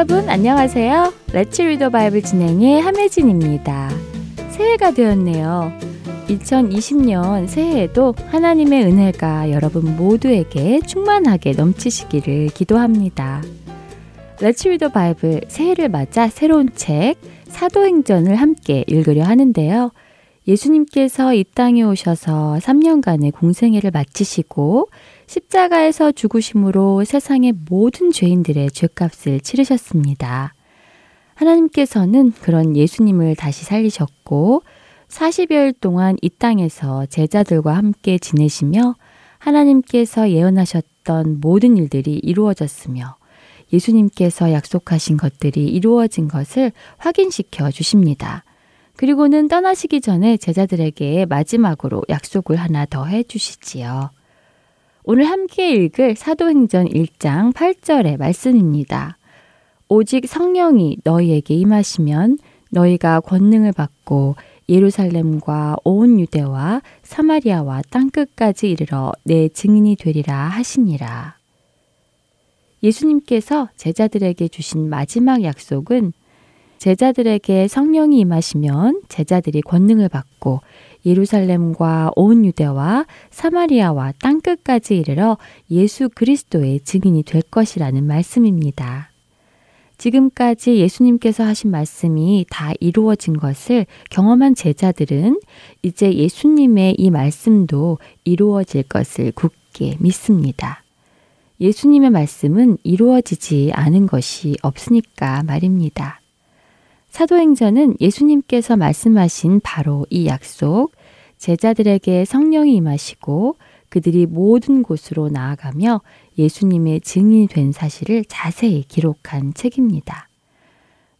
여러분 안녕하세요. 레츠 리더 바이블 진행의 함혜진입니다. 새해가 되었네요. 2020년 새해에도 하나님의 은혜가 여러분 모두에게 충만하게 넘치시기를 기도합니다. 레츠 리더 바이블 새해를 맞아 새로운 책 사도행전을 함께 읽으려 하는데요. 예수님께서 이 땅에 오셔서 3년간의 공생애를 마치시고 십자가에서 죽으심으로 세상의 모든 죄인들의 죄값을 치르셨습니다. 하나님께서는 그런 예수님을 다시 살리셨고 40여일 동안 이 땅에서 제자들과 함께 지내시며 하나님께서 예언하셨던 모든 일들이 이루어졌으며 예수님께서 약속하신 것들이 이루어진 것을 확인시켜 주십니다. 그리고는 떠나시기 전에 제자들에게 마지막으로 약속을 하나 더 해 주시지요. 오늘 함께 읽을 사도행전 1장 8절의 말씀입니다. 오직 성령이 너희에게 임하시면 너희가 권능을 받고 예루살렘과 온 유대와 사마리아와 땅 끝까지 이르러 내 증인이 되리라 하시니라. 예수님께서 제자들에게 주신 마지막 약속은 제자들에게 성령이 임하시면 제자들이 권능을 받고 예루살렘과 온 유대와 사마리아와 땅끝까지 이르러 예수 그리스도의 증인이 될 것이라는 말씀입니다. 지금까지 예수님께서 하신 말씀이 다 이루어진 것을 경험한 제자들은 이제 예수님의 이 말씀도 이루어질 것을 굳게 믿습니다. 예수님의 말씀은 이루어지지 않은 것이 없으니까 말입니다. 사도행전은 예수님께서 말씀하신 바로 이 약속, 제자들에게 성령이 임하시고 그들이 모든 곳으로 나아가며 예수님의 증인이 된 사실을 자세히 기록한 책입니다.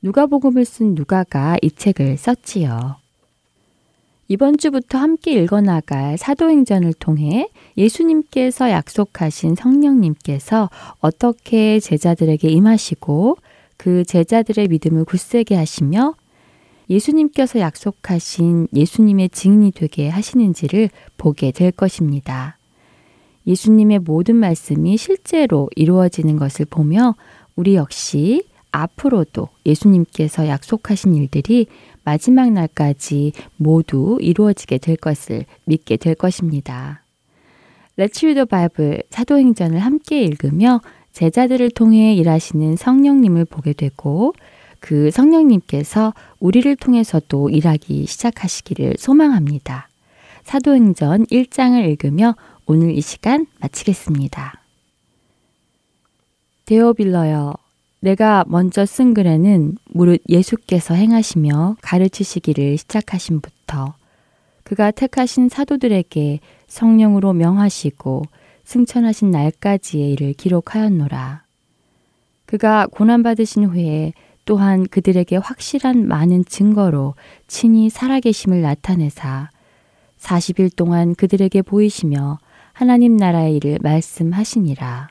누가복음을 쓴 누가가 이 책을 썼지요. 이번 주부터 함께 읽어 나갈 사도행전을 통해 예수님께서 약속하신 성령님께서 어떻게 제자들에게 임하시고 그 제자들의 믿음을 굳세게 하시며 예수님께서 약속하신 예수님의 증인이 되게 하시는지를 보게 될 것입니다. 예수님의 모든 말씀이 실제로 이루어지는 것을 보며 우리 역시 앞으로도 예수님께서 약속하신 일들이 마지막 날까지 모두 이루어지게 될 것을 믿게 될 것입니다. Read the Bible 사도행전을 함께 읽으며 제자들을 통해 일하시는 성령님을 보게 되고 그 성령님께서 우리를 통해서도 일하기 시작하시기를 소망합니다. 사도행전 1장을 읽으며 오늘 이 시간 마치겠습니다. 데오빌러여, 내가 먼저 쓴 글에는 무릇 예수께서 행하시며 가르치시기를 시작하신부터 그가 택하신 사도들에게 성령으로 명하시고 승천하신 날까지의 일을 기록하였노라. 그가 고난받으신 후에 또한 그들에게 확실한 많은 증거로 친히 살아계심을 나타내사 40일 동안 그들에게 보이시며 하나님 나라의 일을 말씀하시니라.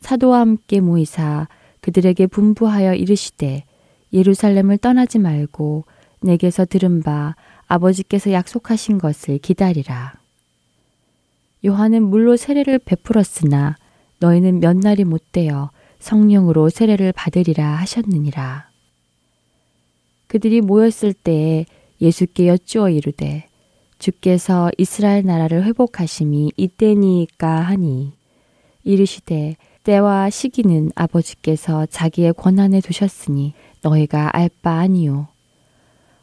사도와 함께 모이사 그들에게 분부하여 이르시되 예루살렘을 떠나지 말고 내게서 들은 바 아버지께서 약속하신 것을 기다리라. 요한은 물로 세례를 베풀었으나 너희는 몇 날이 못되어 성령으로 세례를 받으리라 하셨느니라. 그들이 모였을 때에 예수께 여쭈어 이르되 주께서 이스라엘 나라를 회복하심이 이때니까 하니 이르시되 때와 시기는 아버지께서 자기의 권한에 두셨으니 너희가 알 바 아니요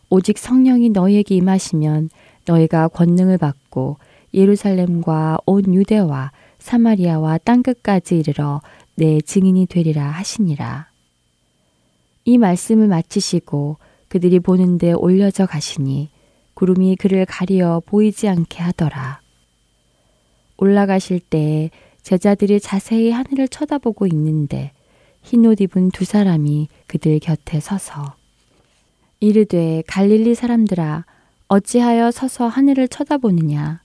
오직 성령이 너희에게 임하시면 너희가 권능을 받고 예루살렘과 온 유대와 사마리아와 땅끝까지 이르러 내 증인이 되리라 하시니라. 이 말씀을 마치시고 그들이 보는데 올려져 가시니 구름이 그를 가리어 보이지 않게 하더라. 올라가실 때 제자들이 자세히 하늘을 쳐다보고 있는데 흰 옷 입은 두 사람이 그들 곁에 서서 이르되 갈릴리 사람들아 어찌하여 서서 하늘을 쳐다보느냐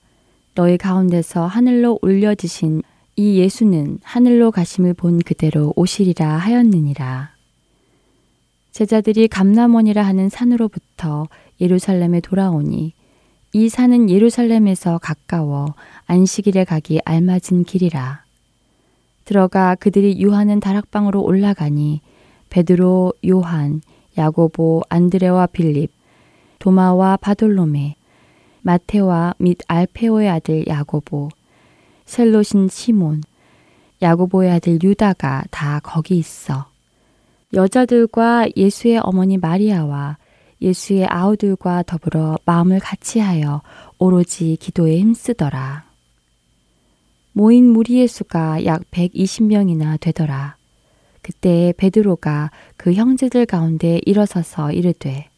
너희 가운데서 하늘로 올려지신 이 예수는 하늘로 가심을 본 그대로 오시리라 하였느니라. 제자들이 감남원이라 하는 산으로부터 예루살렘에 돌아오니 이 산은 예루살렘에서 가까워 안식일에 가기 알맞은 길이라. 들어가 그들이 유하는 다락방으로 올라가니 베드로, 요한, 야고보, 안드레와 빌립, 도마와 바돌로메, 마테와 및 알페오의 아들 야고보, 셀로신 시몬, 야고보의 아들 유다가 다 거기 있어. 여자들과 예수의 어머니 마리아와 예수의 아우들과 더불어 마음을 같이하여 오로지 기도에 힘쓰더라. 모인 무리의 수가 약 120명이나 되더라. 그때 베드로가 그 형제들 가운데 일어서서 이르되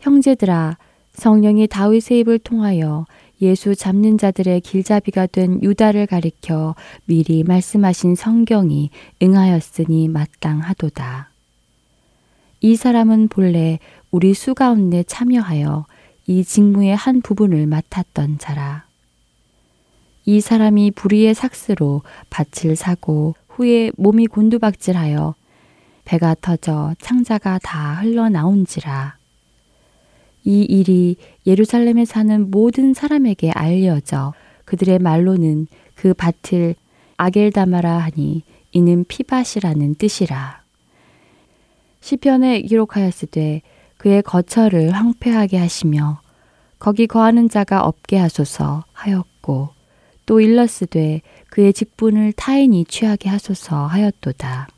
형제들아 성령이 다윗의 입을 통하여 예수 잡는 자들의 길잡이가 된 유다를 가리켜 미리 말씀하신 성경이 응하였으니 마땅하도다. 이 사람은 본래 우리 수 가운데 참여하여 이 직무의 한 부분을 맡았던 자라. 이 사람이 불의의 삭스로 밭을 사고 후에 몸이 곤두박질하여 배가 터져 창자가 다 흘러나온지라. 이 일이 예루살렘에 사는 모든 사람에게 알려져 그들의 말로는 그 밭을 아겔다마라 하니 이는 피밭이라는 뜻이라. 시편에 기록하였으되 그의 거처를 황폐하게 하시며 거기 거하는 자가 없게 하소서 하였고 또 일러스되 그의 직분을 타인이 취하게 하소서 하였도다.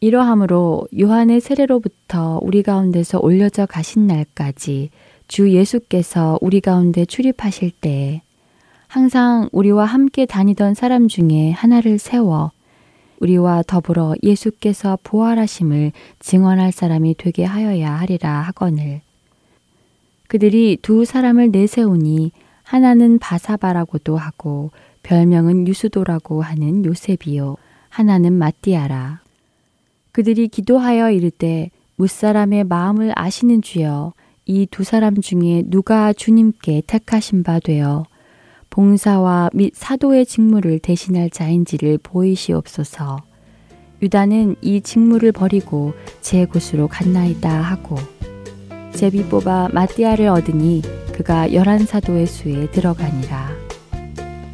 이러함으로 요한의 세례로부터 우리 가운데서 올려져 가신 날까지 주 예수께서 우리 가운데 출입하실 때에 항상 우리와 함께 다니던 사람 중에 하나를 세워 우리와 더불어 예수께서 부활하심을 증언할 사람이 되게 하여야 하리라 하거늘. 그들이 두 사람을 내세우니 하나는 바사바라고도 하고 별명은 유수도라고 하는 요셉이요. 하나는 마띠아라. 그들이 기도하여 이르되 무사람의 마음을 아시는 주여 이 두 사람 중에 누가 주님께 택하신 바 되어 봉사와 및 사도의 직무를 대신할 자인지를 보이시옵소서. 유다는 이 직무를 버리고 제 곳으로 갔나이다 하고 제비 뽑아 마띠아를 얻으니 그가 열한 사도의 수에 들어가니라.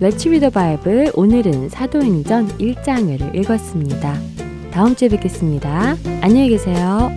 Read the Bible. 오늘은 사도행전 1장을 읽었습니다. 다음 주에 뵙겠습니다. 안녕히 계세요.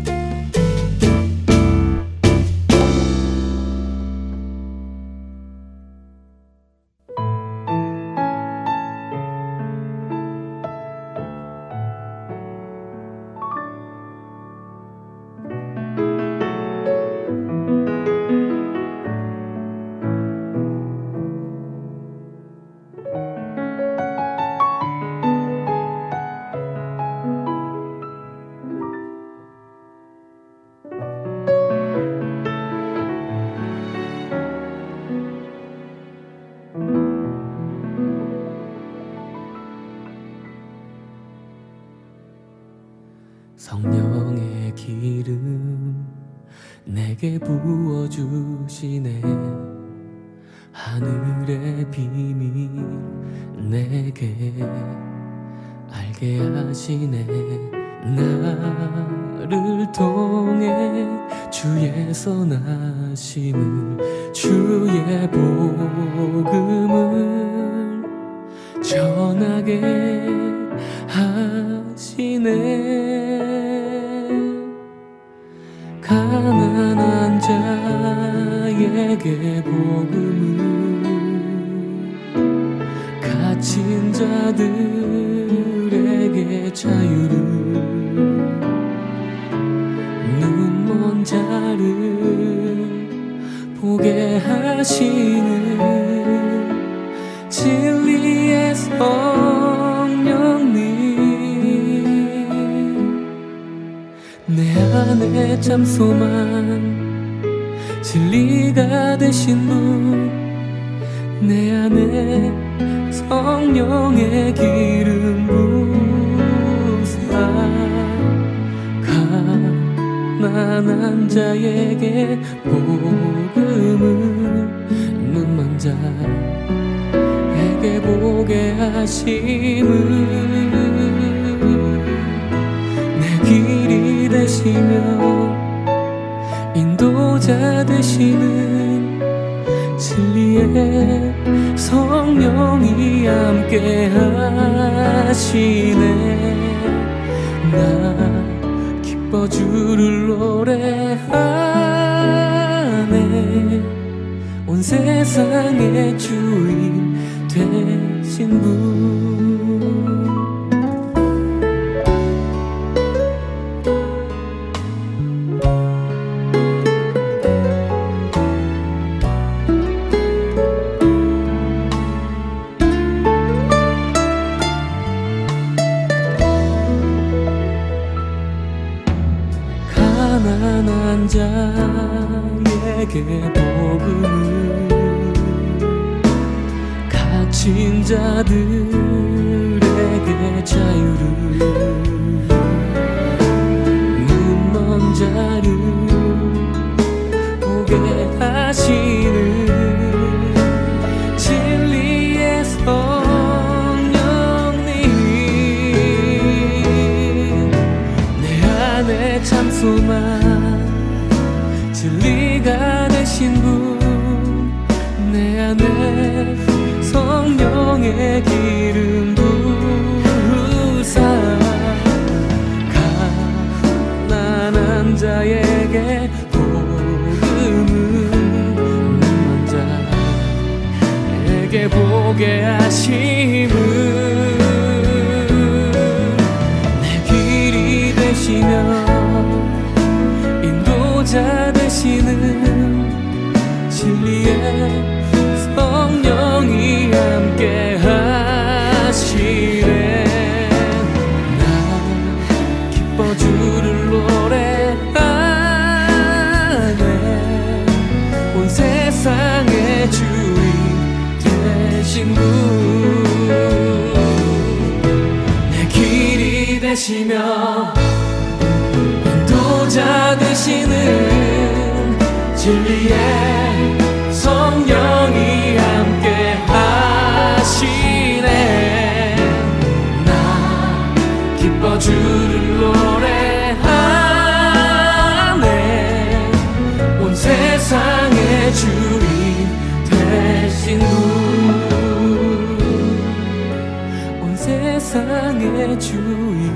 세상의 주인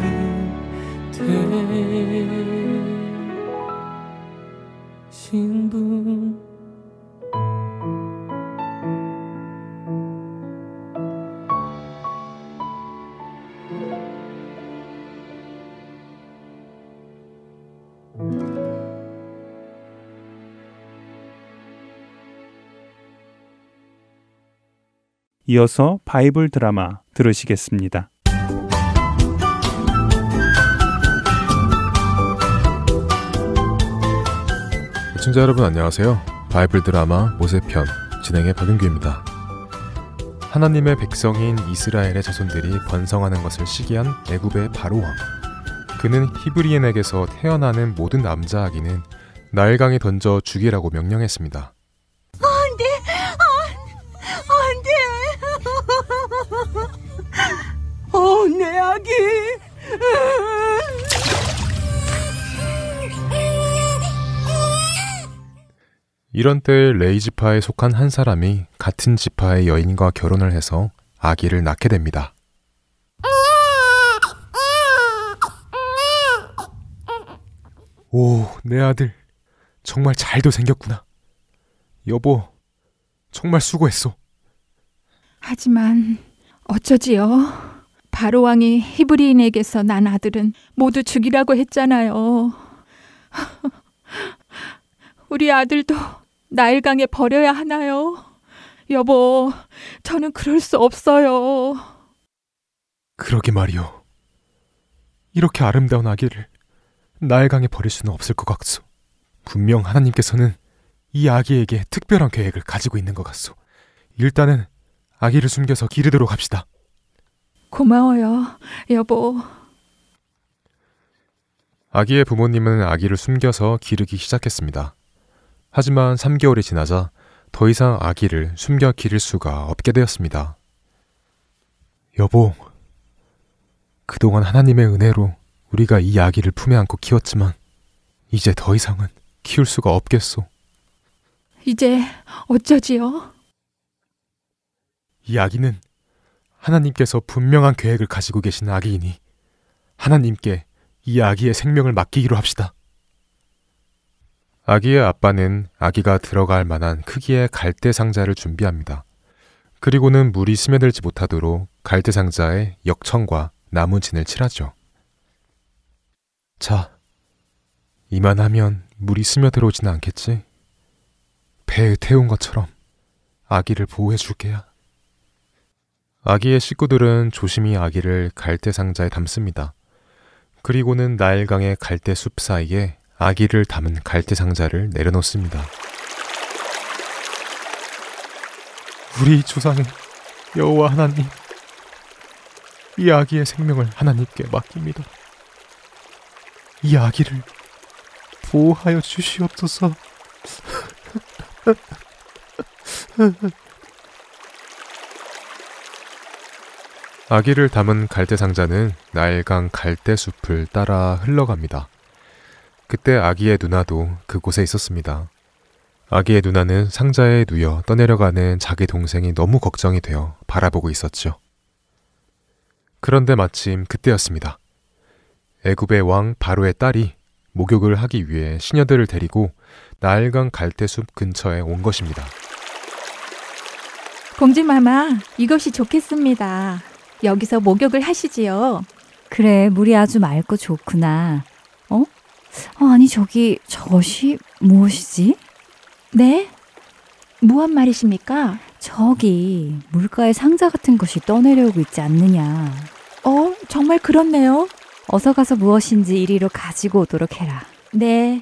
되신 분 이어서 바이블 드라마 들으시겠습니다. 시청자 여러분 안녕하세요. 바이블 드라마 모세편 진행의 박윤규입니다. 하나님의 백성인 이스라엘의 자손들이 번성하는 것을 시기한 애굽의 바로왕. 그는 히브리인에게서 태어나는 모든 남자 아기는 나일강에 던져 죽이라고 명령했습니다. 안 돼, 안돼. 어, 내 아기. 이런 때에 레이 지파에 속한 한 사람이 같은 지파의 여인과 결혼을 해서 아기를 낳게 됩니다. 오, 내 아들. 정말 잘도 생겼구나. 여보, 정말 수고했어. 하지만 어쩌지요? 바로 왕이 히브리인에게서 난 아들은 모두 죽이라고 했잖아요. 우리 아들도 나일강에 버려야 하나요? 여보, 저는 그럴 수 없어요. 그러게 말이오. 이렇게 아름다운 아기를 나일강에 버릴 수는 없을 것 같소. 분명 하나님께서는 이 아기에게 특별한 계획을 가지고 있는 것 같소. 일단은 아기를 숨겨서 기르도록 합시다. 고마워요, 여보. 아기의 부모님은 아기를 숨겨서 기르기 시작했습니다. 하지만 3개월이 지나자 더 이상 아기를 숨겨 기를 수가 없게 되었습니다. 여보, 그동안 하나님의 은혜로 우리가 이 아기를 품에 안고 키웠지만 이제 더 이상은 키울 수가 없겠소. 이제 어쩌지요? 이 아기는 하나님께서 분명한 계획을 가지고 계신 아기이니 하나님께 이 아기의 생명을 맡기기로 합시다. 아기의 아빠는 아기가 들어갈 만한 크기의 갈대 상자를 준비합니다. 그리고는 물이 스며들지 못하도록 갈대 상자에 역청과 나무진을 칠하죠. 자, 이만하면 물이 스며들어오진 않겠지? 배에 태운 것처럼 아기를 보호해 줄게야. 아기의 식구들은 조심히 아기를 갈대 상자에 담습니다. 그리고는 나일강의 갈대 숲 사이에 아기를 담은 갈대 상자를 내려놓습니다. 우리 조상의 여호와 하나님, 이 아기의 생명을 하나님께 맡깁니다. 이 아기를 보호하여 주시옵소서. 아기를 담은 갈대 상자는 나일강 갈대 숲을 따라 흘러갑니다. 그때 아기의 누나도 그곳에 있었습니다. 아기의 누나는 상자에 누여 떠내려가는 자기 동생이 너무 걱정이 되어 바라보고 있었죠. 그런데 마침 그때였습니다. 애굽의 왕 바로의 딸이 목욕을 하기 위해 시녀들을 데리고 나일강 갈대숲 근처에 온 것입니다. 공주마마, 이것이 좋겠습니다. 여기서 목욕을 하시지요. 그래, 물이 아주 맑고 좋구나. 어? 어, 아니, 저기, 저것이 무엇이지? 네? 무슨 말이십니까? 저기, 물가에 상자 같은 것이 떠내려오고 있지 않느냐. 어, 정말 그렇네요. 어서 가서 무엇인지 이리로 가지고 오도록 해라. 네.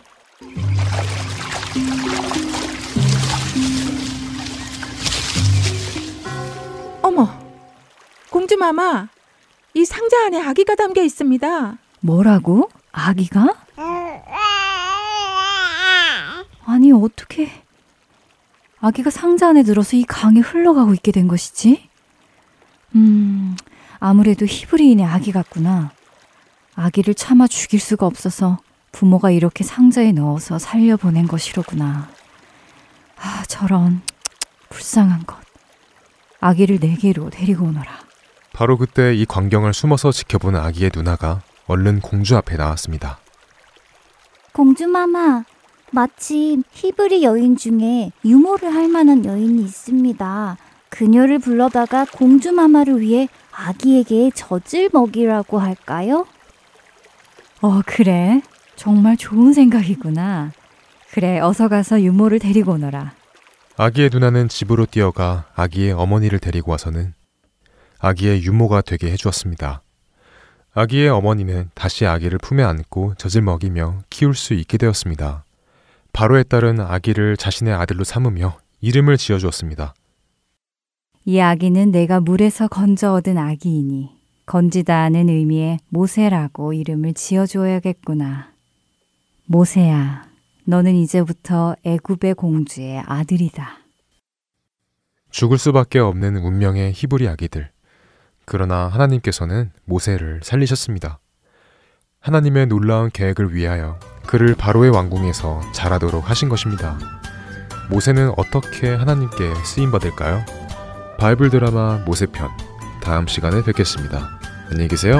어머, 공주마마, 이 상자 안에 아기가 담겨 있습니다. 뭐라고? 아기가? 아니, 어떻게 아기가 상자 안에 들어서 이 강에 흘러가고 있게 된 것이지? 음, 아무래도 히브리인의 아기 같구나. 아기를 참아 죽일 수가 없어서 부모가 이렇게 상자에 넣어서 살려보낸 것이로구나. 아, 저런 불쌍한 것. 아기를 내게로 데리고 오너라. 바로 그때 이 광경을 숨어서 지켜보는 아기의 누나가 얼른 공주 앞에 나왔습니다. 공주 마마, 마침 히브리 여인 중에 유모를 할 만한 여인이 있습니다. 그녀를 불러다가 공주마마를 위해 아기에게 젖을 먹이라고 할까요? 어, 그래. 정말 좋은 생각이구나. 그래, 어서 가서 유모를 데리고 오너라. 아기의 누나는 집으로 뛰어가 아기의 어머니를 데리고 와서는 아기의 유모가 되게 해주었습니다. 아기의 어머니는 다시 아기를 품에 안고 젖을 먹이며 키울 수 있게 되었습니다. 바로의 딸은 아기를 자신의 아들로 삼으며 이름을 지어 주었습니다. 이 아기는 내가 물에서 건져 얻은 아기이니 건지다는 의미의 모세라고 이름을 지어 줘야겠구나. 모세야, 너는 이제부터 애굽의 공주의 아들이다. 죽을 수밖에 없는 운명의 히브리 아기들. 그러나 하나님께서는 모세를 살리셨습니다. 하나님의 놀라운 계획을 위하여 그를 바로의 왕궁에서 자라도록 하신 것입니다. 모세는 어떻게 하나님께 쓰임 받을까요? 바이블 드라마 모세편 다음 시간에 뵙겠습니다. 안녕히 계세요.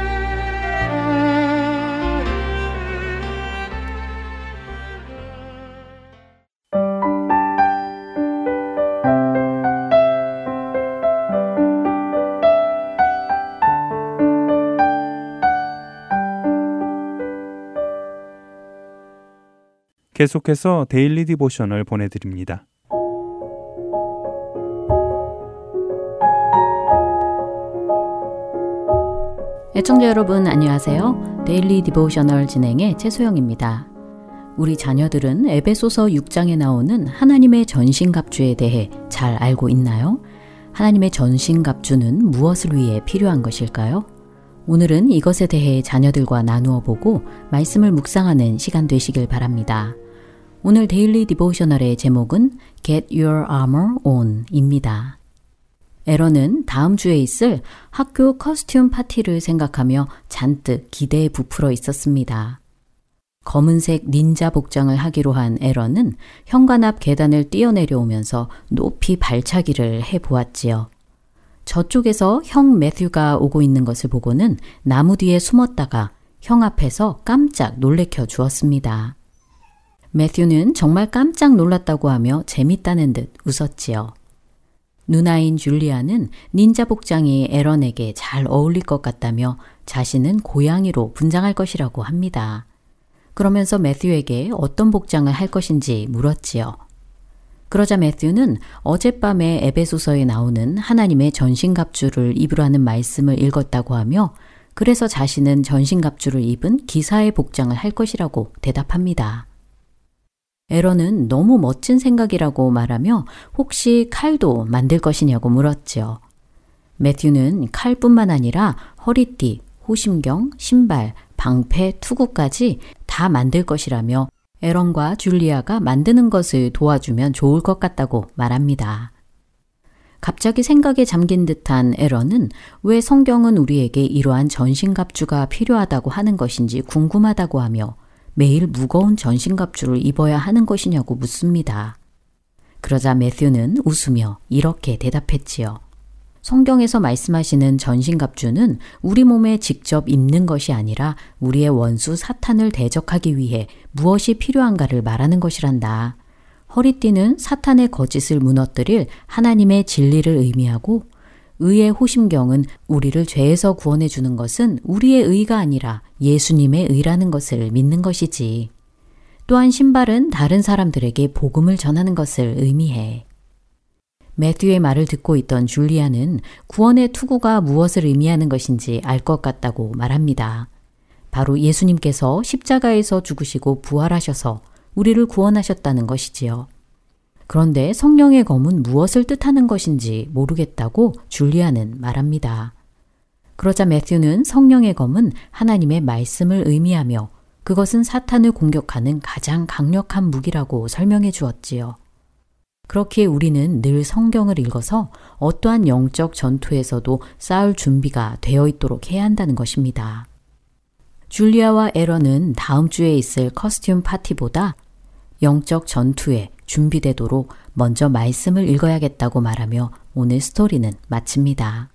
계속해서 Daily Devotional 보내드립니다. 애청자 여러분 안녕하세요. Daily Devotional 진행의 최소영입니다. 우리 자녀들은 에베소서 6장에 나오는 하나님의 전신갑주에 대해 잘 알고 있나요? 하나님의 전신갑주는 무엇을 위해 필요한 것일까요? 오늘은 이것에 대해 자녀들과 나누어 보고 말씀을 묵상하는 시간 되시길 바랍니다. 오늘 Daily Devotional의 제목은 Get Your Armor On 입니다. 에러는 다음 주에 있을 학교 costume 파티를 생각하며 잔뜩 기대에 부풀어 있었습니다. 검은색 닌자 복장을 하기로 한 에러는 현관 앞 계단을 뛰어내려오면서 높이 발차기를 해 보았지요. 저쪽에서 형 매튜가 오고 있는 것을 보고는 나무 뒤에 숨었다가 형 앞에서 깜짝 놀래켜 주었습니다. 매튜는 정말 깜짝 놀랐다고 하며 재밌다는 듯 웃었지요. 누나인 줄리아는 닌자 복장이 에런에게 잘 어울릴 것 같다며 자신은 고양이로 분장할 것이라고 합니다. 그러면서 매튜에게 어떤 복장을 할 것인지 물었지요. 그러자 매튜는 어젯밤에 에베소서에 나오는 하나님의 전신갑주를 입으라는 말씀을 읽었다고 하며 그래서 자신은 전신갑주를 입은 기사의 복장을 할 것이라고 대답합니다. 에러는 너무 멋진 생각이라고 말하며 혹시 칼도 만들 것이냐고 물었지요. 매튜는 칼뿐만 아니라 허리띠, 호심경, 신발, 방패, 투구까지 다 만들 것이라며 에런과 줄리아가 만드는 것을 도와주면 좋을 것 같다고 말합니다. 갑자기 생각에 잠긴 듯한 에런은 왜 성경은 우리에게 이러한 전신갑주가 필요하다고 하는 것인지 궁금하다고 하며 매일 무거운 전신갑주를 입어야 하는 것이냐고 묻습니다. 그러자 매튜는 웃으며 이렇게 대답했지요. 성경에서 말씀하시는 전신갑주는 우리 몸에 직접 입는 것이 아니라 우리의 원수 사탄을 대적하기 위해 무엇이 필요한가를 말하는 것이란다. 허리띠는 사탄의 거짓을 무너뜨릴 하나님의 진리를 의미하고 의의 호심경은 우리를 죄에서 구원해 주는 것은 우리의 의가 아니라 예수님의 의라는 것을 믿는 것이지. 또한 신발은 다른 사람들에게 복음을 전하는 것을 의미해. 매튜의 말을 듣고 있던 줄리아는 구원의 투구가 무엇을 의미하는 것인지 알 것 같다고 말합니다. 바로 예수님께서 십자가에서 죽으시고 부활하셔서 우리를 구원하셨다는 것이지요. 그런데 성령의 검은 무엇을 뜻하는 것인지 모르겠다고 줄리아는 말합니다. 그러자 매튜는 성령의 검은 하나님의 말씀을 의미하며 그것은 사탄을 공격하는 가장 강력한 무기라고 설명해 주었지요. 그렇기에 우리는 늘 성경을 읽어서 어떠한 영적 전투에서도 싸울 준비가 되어 있도록 해야 한다는 것입니다. 줄리아와 에런은 다음 주에 있을 커스튬 파티보다 영적 전투에 준비되도록 먼저 말씀을 읽어야겠다고 말하며 오늘 스토리는 마칩니다.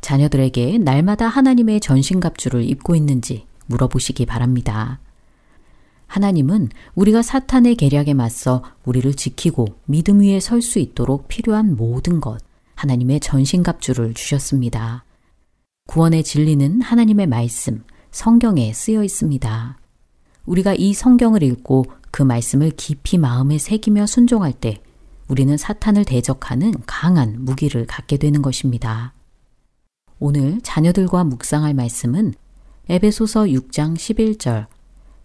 자녀들에게 날마다 하나님의 전신갑주를 입고 있는지 물어보시기 바랍니다. 하나님은 우리가 사탄의 계략에 맞서 우리를 지키고 믿음 위에 설 수 있도록 필요한 모든 것, 하나님의 전신갑주를 주셨습니다. 구원의 진리는 하나님의 말씀, 성경에 쓰여 있습니다. 우리가 이 성경을 읽고 그 말씀을 깊이 마음에 새기며 순종할 때 우리는 사탄을 대적하는 강한 무기를 갖게 되는 것입니다. 오늘 자녀들과 묵상할 말씀은 에베소서 6장 11절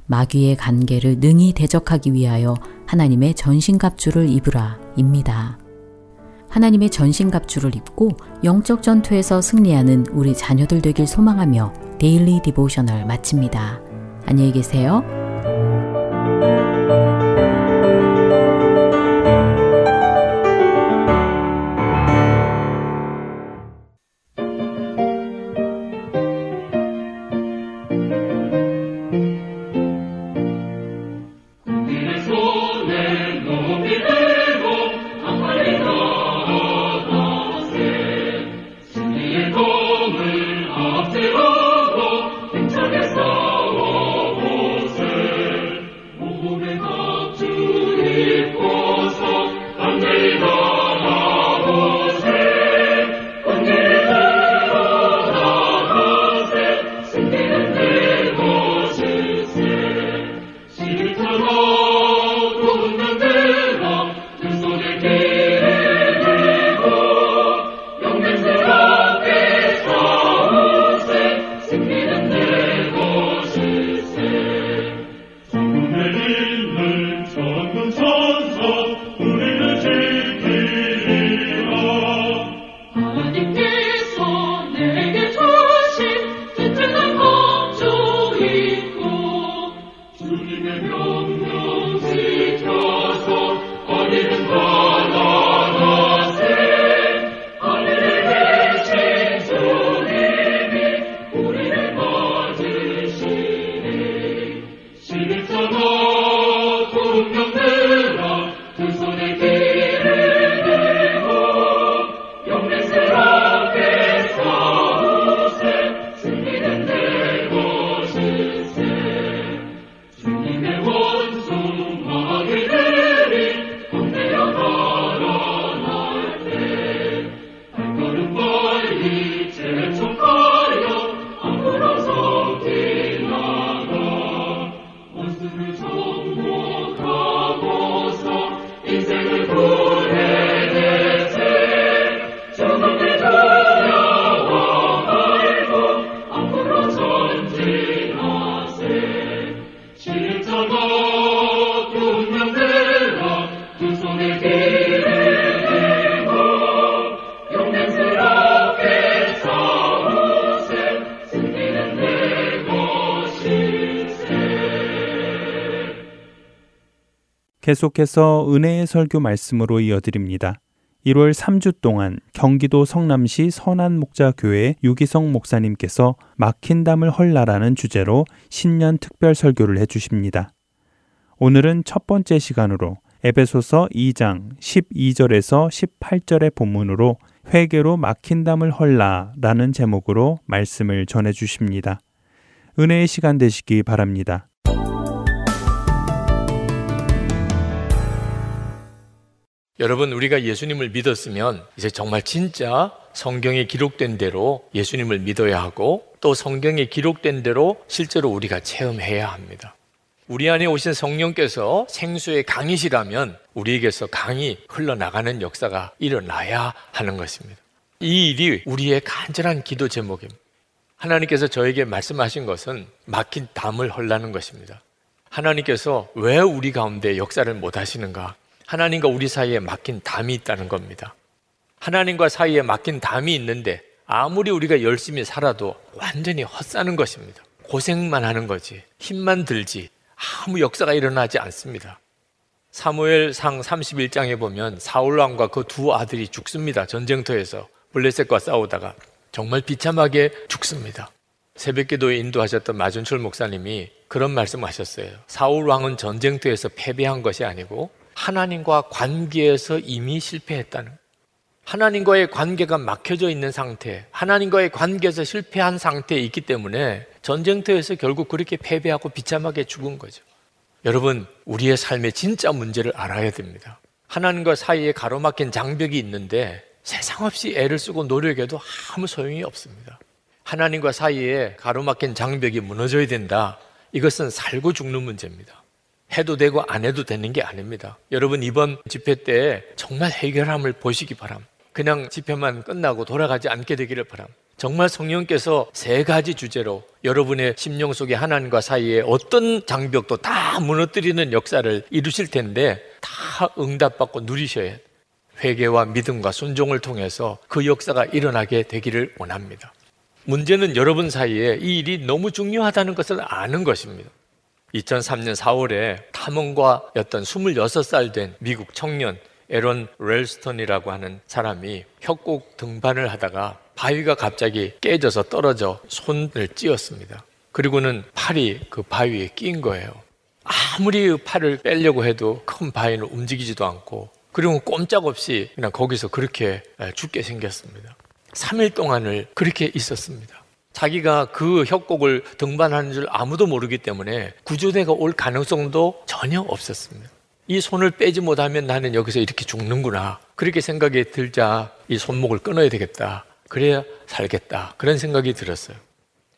마귀의 관계를 능히 대적하기 위하여 하나님의 전신갑주를 입으라 입니다. 하나님의 전신갑주를 입고 영적 전투에서 승리하는 우리 자녀들 되길 소망하며 Daily Devotional 마칩니다. 안녕히 계세요. 계속해서 은혜의 설교 말씀으로 이어드립니다. 1월 3주 동안 경기도 성남시 선안목자교회 유기성 목사님께서 막힌 담을 헐라라는 주제로 신년 특별 설교를 해주십니다. 오늘은 첫 번째 시간으로 에베소서 2장 12절에서 18절의 본문으로 회개로 막힌 담을 헐라라는 제목으로 말씀을 전해 주십니다. 은혜의 시간 되시기 바랍니다. 여러분, 우리가 예수님을 믿었으면 이제 정말 진짜 성경에 기록된 대로 예수님을 믿어야 하고 또 성경에 기록된 대로 실제로 우리가 체험해야 합니다. 우리 안에 오신 성령께서 생수의 강이시라면 우리에게서 강이 흘러나가는 역사가 일어나야 하는 것입니다. 이 일이 우리의 간절한 기도 제목입니다. 하나님께서 저에게 말씀하신 것은 막힌 담을 헐라는 것입니다. 하나님께서 왜 우리 가운데 역사를 못 하시는가? 하나님과 우리 사이에 막힌 담이 있다는 겁니다. 하나님과 사이에 막힌 담이 있는데 아무리 우리가 열심히 살아도 완전히 헛사는 것입니다. 고생만 하는 거지. 힘만 들지. 아무 역사가 일어나지 않습니다. 사무엘 상 31장에 보면 사울 왕과 그 두 아들이 죽습니다. 전쟁터에서 블레셋과 싸우다가 정말 비참하게 죽습니다. 새벽 기도에 인도하셨던 마준철 목사님이 그런 말씀하셨어요. 사울 왕은 전쟁터에서 패배한 것이 아니고 하나님과 관계에서 이미 실패했다는 하나님과의 관계가 막혀져 있는 상태, 하나님과의 관계에서 실패한 상태에 있기 때문에 전쟁터에서 결국 그렇게 패배하고 비참하게 죽은 거죠. 여러분, 우리의 삶의 진짜 문제를 알아야 됩니다. 하나님과 사이에 가로막힌 장벽이 있는데 세상 없이 애를 쓰고 노력해도 아무 소용이 없습니다. 하나님과 사이에 가로막힌 장벽이 무너져야 된다. 이것은 살고 죽는 문제입니다. 해도 되고 안 해도 되는 게 아닙니다. 여러분 이번 집회 때 정말 해결함을 보시기 바람. 그냥 집회만 끝나고 돌아가지 않게 되기를 바람. 정말 성령께서 세 가지 주제로 여러분의 심령 속에 하나님과 사이에 어떤 장벽도 다 무너뜨리는 역사를 이루실 텐데 다 응답받고 누리셔야. 회개와 믿음과 순종을 통해서 그 역사가 일어나게 되기를 원합니다. 문제는 여러분 사이에 이 일이 너무 중요하다는 것을 아는 것입니다. 2003년 4월에 탐험과였던 26살 된 미국 청년 에런 렐스턴이라고 하는 사람이 협곡 등반을 하다가 바위가 갑자기 깨져서 떨어져 손을 찧었습니다. 그리고는 팔이 그 바위에 낀 거예요. 아무리 팔을 빼려고 해도 큰 바위는 움직이지도 않고 그리고 꼼짝없이 그냥 거기서 그렇게 죽게 생겼습니다. 3일 동안을 그렇게 있었습니다. 자기가 그 협곡을 등반하는 줄 아무도 모르기 때문에 구조대가 올 가능성도 전혀 없었습니다. 이 손을 빼지 못하면 나는 여기서 이렇게 죽는구나. 그렇게 생각이 들자 이 손목을 끊어야 되겠다. 그래야 살겠다. 그런 생각이 들었어요.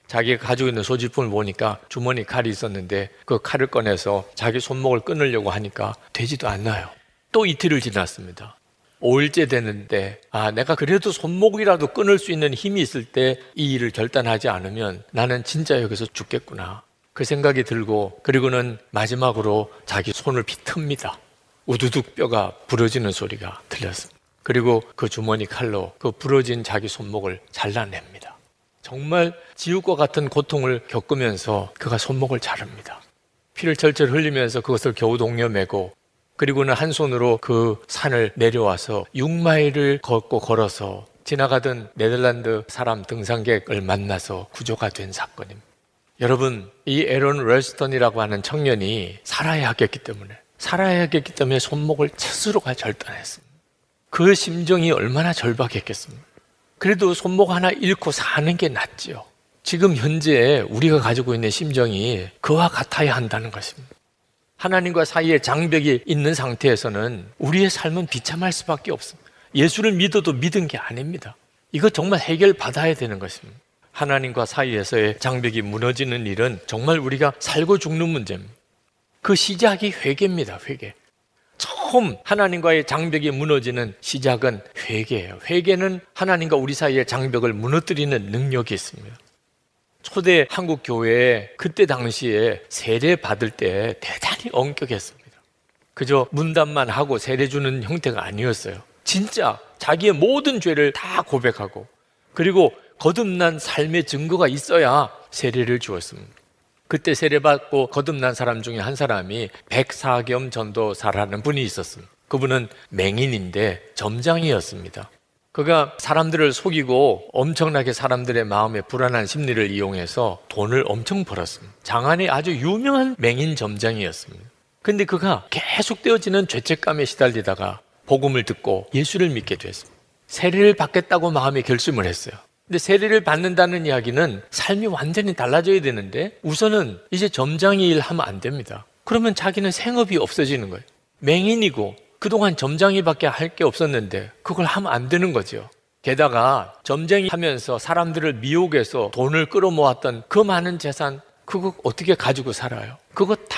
자기가 가지고 있는 소지품을 보니까 주머니 칼이 있었는데 그 칼을 꺼내서 자기 손목을 끊으려고 하니까 되지도 않나요. 또 이틀을 지났습니다. 5일째 되는데 아 내가 그래도 손목이라도 끊을 수 있는 힘이 있을 때 이 일을 결단하지 않으면 나는 진짜 여기서 죽겠구나. 그 생각이 들고 그리고는 마지막으로 자기 손을 비틉니다. 우두둑 뼈가 부러지는 소리가 들렸습니다. 그리고 그 주머니 칼로 그 부러진 자기 손목을 잘라냅니다. 정말 지옥과 같은 고통을 겪으면서 그가 손목을 자릅니다. 피를 철철 흘리면서 그것을 겨우 동여매고 그리고는 한 손으로 그 산을 내려와서 6마일을 걷고 걸어서 지나가던 네덜란드 사람 등산객을 만나서 구조가 된 사건입니다. 여러분, 이 에런 렐스턴이라고 하는 청년이 살아야 하겠기 때문에, 살아야 하겠기 때문에 손목을 스스로가 절단했습니다. 그 심정이 얼마나 절박했겠습니까? 그래도 손목 하나 잃고 사는 게 낫지요. 지금 현재 우리가 가지고 있는 심정이 그와 같아야 한다는 것입니다. 하나님과 사이에 장벽이 있는 상태에서는 우리의 삶은 비참할 수밖에 없습니다. 예수를 믿어도 믿은 게 아닙니다. 이거 정말 해결 받아야 되는 것입니다. 하나님과 사이에서의 장벽이 무너지는 일은 정말 우리가 살고 죽는 문제입니다. 그 시작이 회개입니다, 회개. 처음 하나님과의 장벽이 무너지는 시작은 회개예요. 회개는 하나님과 우리 사이의 장벽을 무너뜨리는 능력이 있습니다. 초대 한국 교회에 그때 당시에 세례 받을 때 대단히 엄격했습니다. 그저 문답만 하고 세례 주는 형태가 아니었어요. 진짜 자기의 모든 죄를 다 고백하고 그리고 거듭난 삶의 증거가 있어야 세례를 주었습니다. 그때 세례받고 거듭난 사람 중에 한 사람이 백사겸 전도사라는 분이 있었습니다. 그분은 맹인인데 점장이었습니다. 그가 사람들을 속이고 엄청나게 사람들의 마음에 불안한 심리를 이용해서 돈을 엄청 벌었습니다. 장안의 아주 유명한 맹인 점장이었습니다. 근데 그가 계속 되어지는 죄책감에 시달리다가 복음을 듣고 예수를 믿게 됐습니다. 세례를 받겠다고 마음에 결심을 했어요. 근데 세례를 받는다는 이야기는 삶이 완전히 달라져야 되는데 우선은 이제 점장이 일 하면 안 됩니다. 그러면 자기는 생업이 없어지는 거예요. 맹인이고 그동안 점장이밖에 할 게 없었는데 그걸 하면 안 되는 거죠. 게다가 점쟁이 하면서 사람들을 미혹해서 돈을 끌어모았던 그 많은 재산 그거 어떻게 가지고 살아요? 그거 다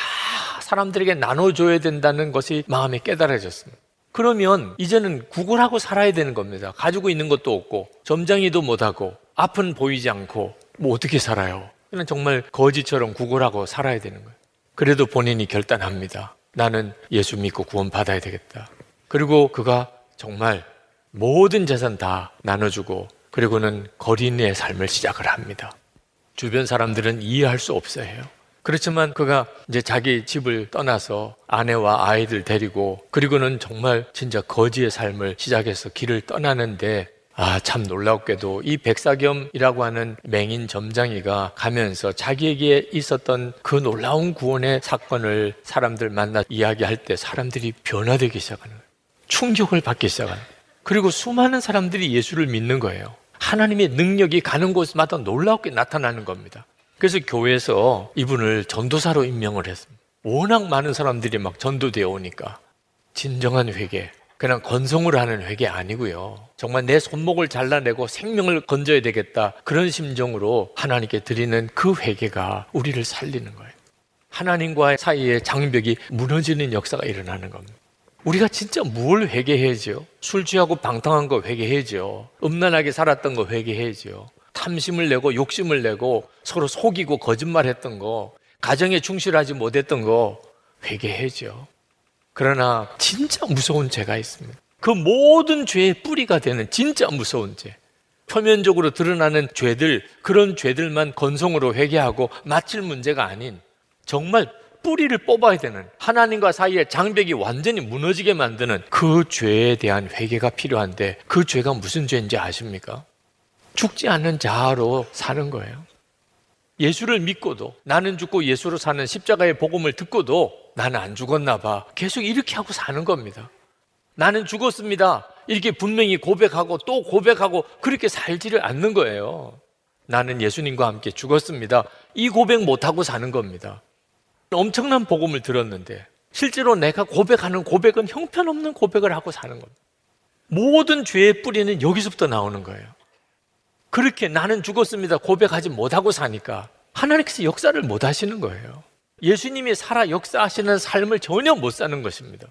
사람들에게 나눠줘야 된다는 것이 마음에 깨달아졌습니다. 그러면 이제는 구걸하고 살아야 되는 겁니다. 가지고 있는 것도 없고 점장이도 못하고 앞은 보이지 않고 뭐 어떻게 살아요? 그냥 정말 거지처럼 구걸하고 살아야 되는 거예요. 그래도 본인이 결단합니다. 나는 예수 믿고 구원 받아야 되겠다. 그리고 그가 정말 모든 재산 다 나눠주고 그리고는 거린의 삶을 시작을 합니다. 주변 사람들은 이해할 수 없어 해요. 그렇지만 그가 이제 자기 집을 떠나서 아내와 아이들 데리고 그리고는 정말 진짜 거지의 삶을 시작해서 길을 떠나는데 아, 참 놀랍게도 이 백사겸이라고 하는 맹인 점장이가 가면서 자기에게 있었던 그 놀라운 구원의 사건을 사람들 만나 이야기할 때 사람들이 변화되기 시작하는 거예요. 충격을 받기 시작하는 거예요. 그리고 수많은 사람들이 예수를 믿는 거예요. 하나님의 능력이 가는 곳마다 놀랍게 나타나는 겁니다. 그래서 교회에서 이분을 전도사로 임명을 했습니다. 워낙 많은 사람들이 막 전도되어 오니까 진정한 회개, 그냥 건성으로 하는 회개 아니고요. 정말 내 손목을 잘라내고 생명을 건져야 되겠다. 그런 심정으로 하나님께 드리는 그 회개가 우리를 살리는 거예요. 하나님과의 사이에 장벽이 무너지는 역사가 일어나는 겁니다. 우리가 진짜 뭘 회개해야죠? 술 취하고 방탕한 거 회개해야죠. 음란하게 살았던 거 회개해야죠. 탐심을 내고 욕심을 내고 서로 속이고 거짓말했던 거, 가정에 충실하지 못했던 거 회개해야죠. 그러나 진짜 무서운 죄가 있습니다. 그 모든 죄의 뿌리가 되는 진짜 무서운 죄. 표면적으로 드러나는 죄들, 그런 죄들만 건성으로 회개하고 맞힐 문제가 아닌 정말 뿌리를 뽑아야 되는 하나님과 사이의 장벽이 완전히 무너지게 만드는 그 죄에 대한 회개가 필요한데 그 죄가 무슨 죄인지 아십니까? 죽지 않는 자아로 사는 거예요. 예수를 믿고도 나는 죽고 예수로 사는 십자가의 복음을 듣고도 나는 안 죽었나 봐. 계속 이렇게 하고 사는 겁니다. 나는 죽었습니다. 이렇게 분명히 고백하고 또 고백하고 그렇게 살지를 않는 거예요. 나는 예수님과 함께 죽었습니다. 이 고백 못하고 사는 겁니다. 엄청난 복음을 들었는데 실제로 내가 고백하는 고백은 형편없는 고백을 하고 사는 겁니다. 모든 죄의 뿌리는 여기서부터 나오는 거예요. 그렇게 나는 죽었습니다. 고백하지 못하고 사니까 하나님께서 역사를 못 하시는 거예요. 예수님이 살아 역사하시는 삶을 전혀 못 사는 것입니다.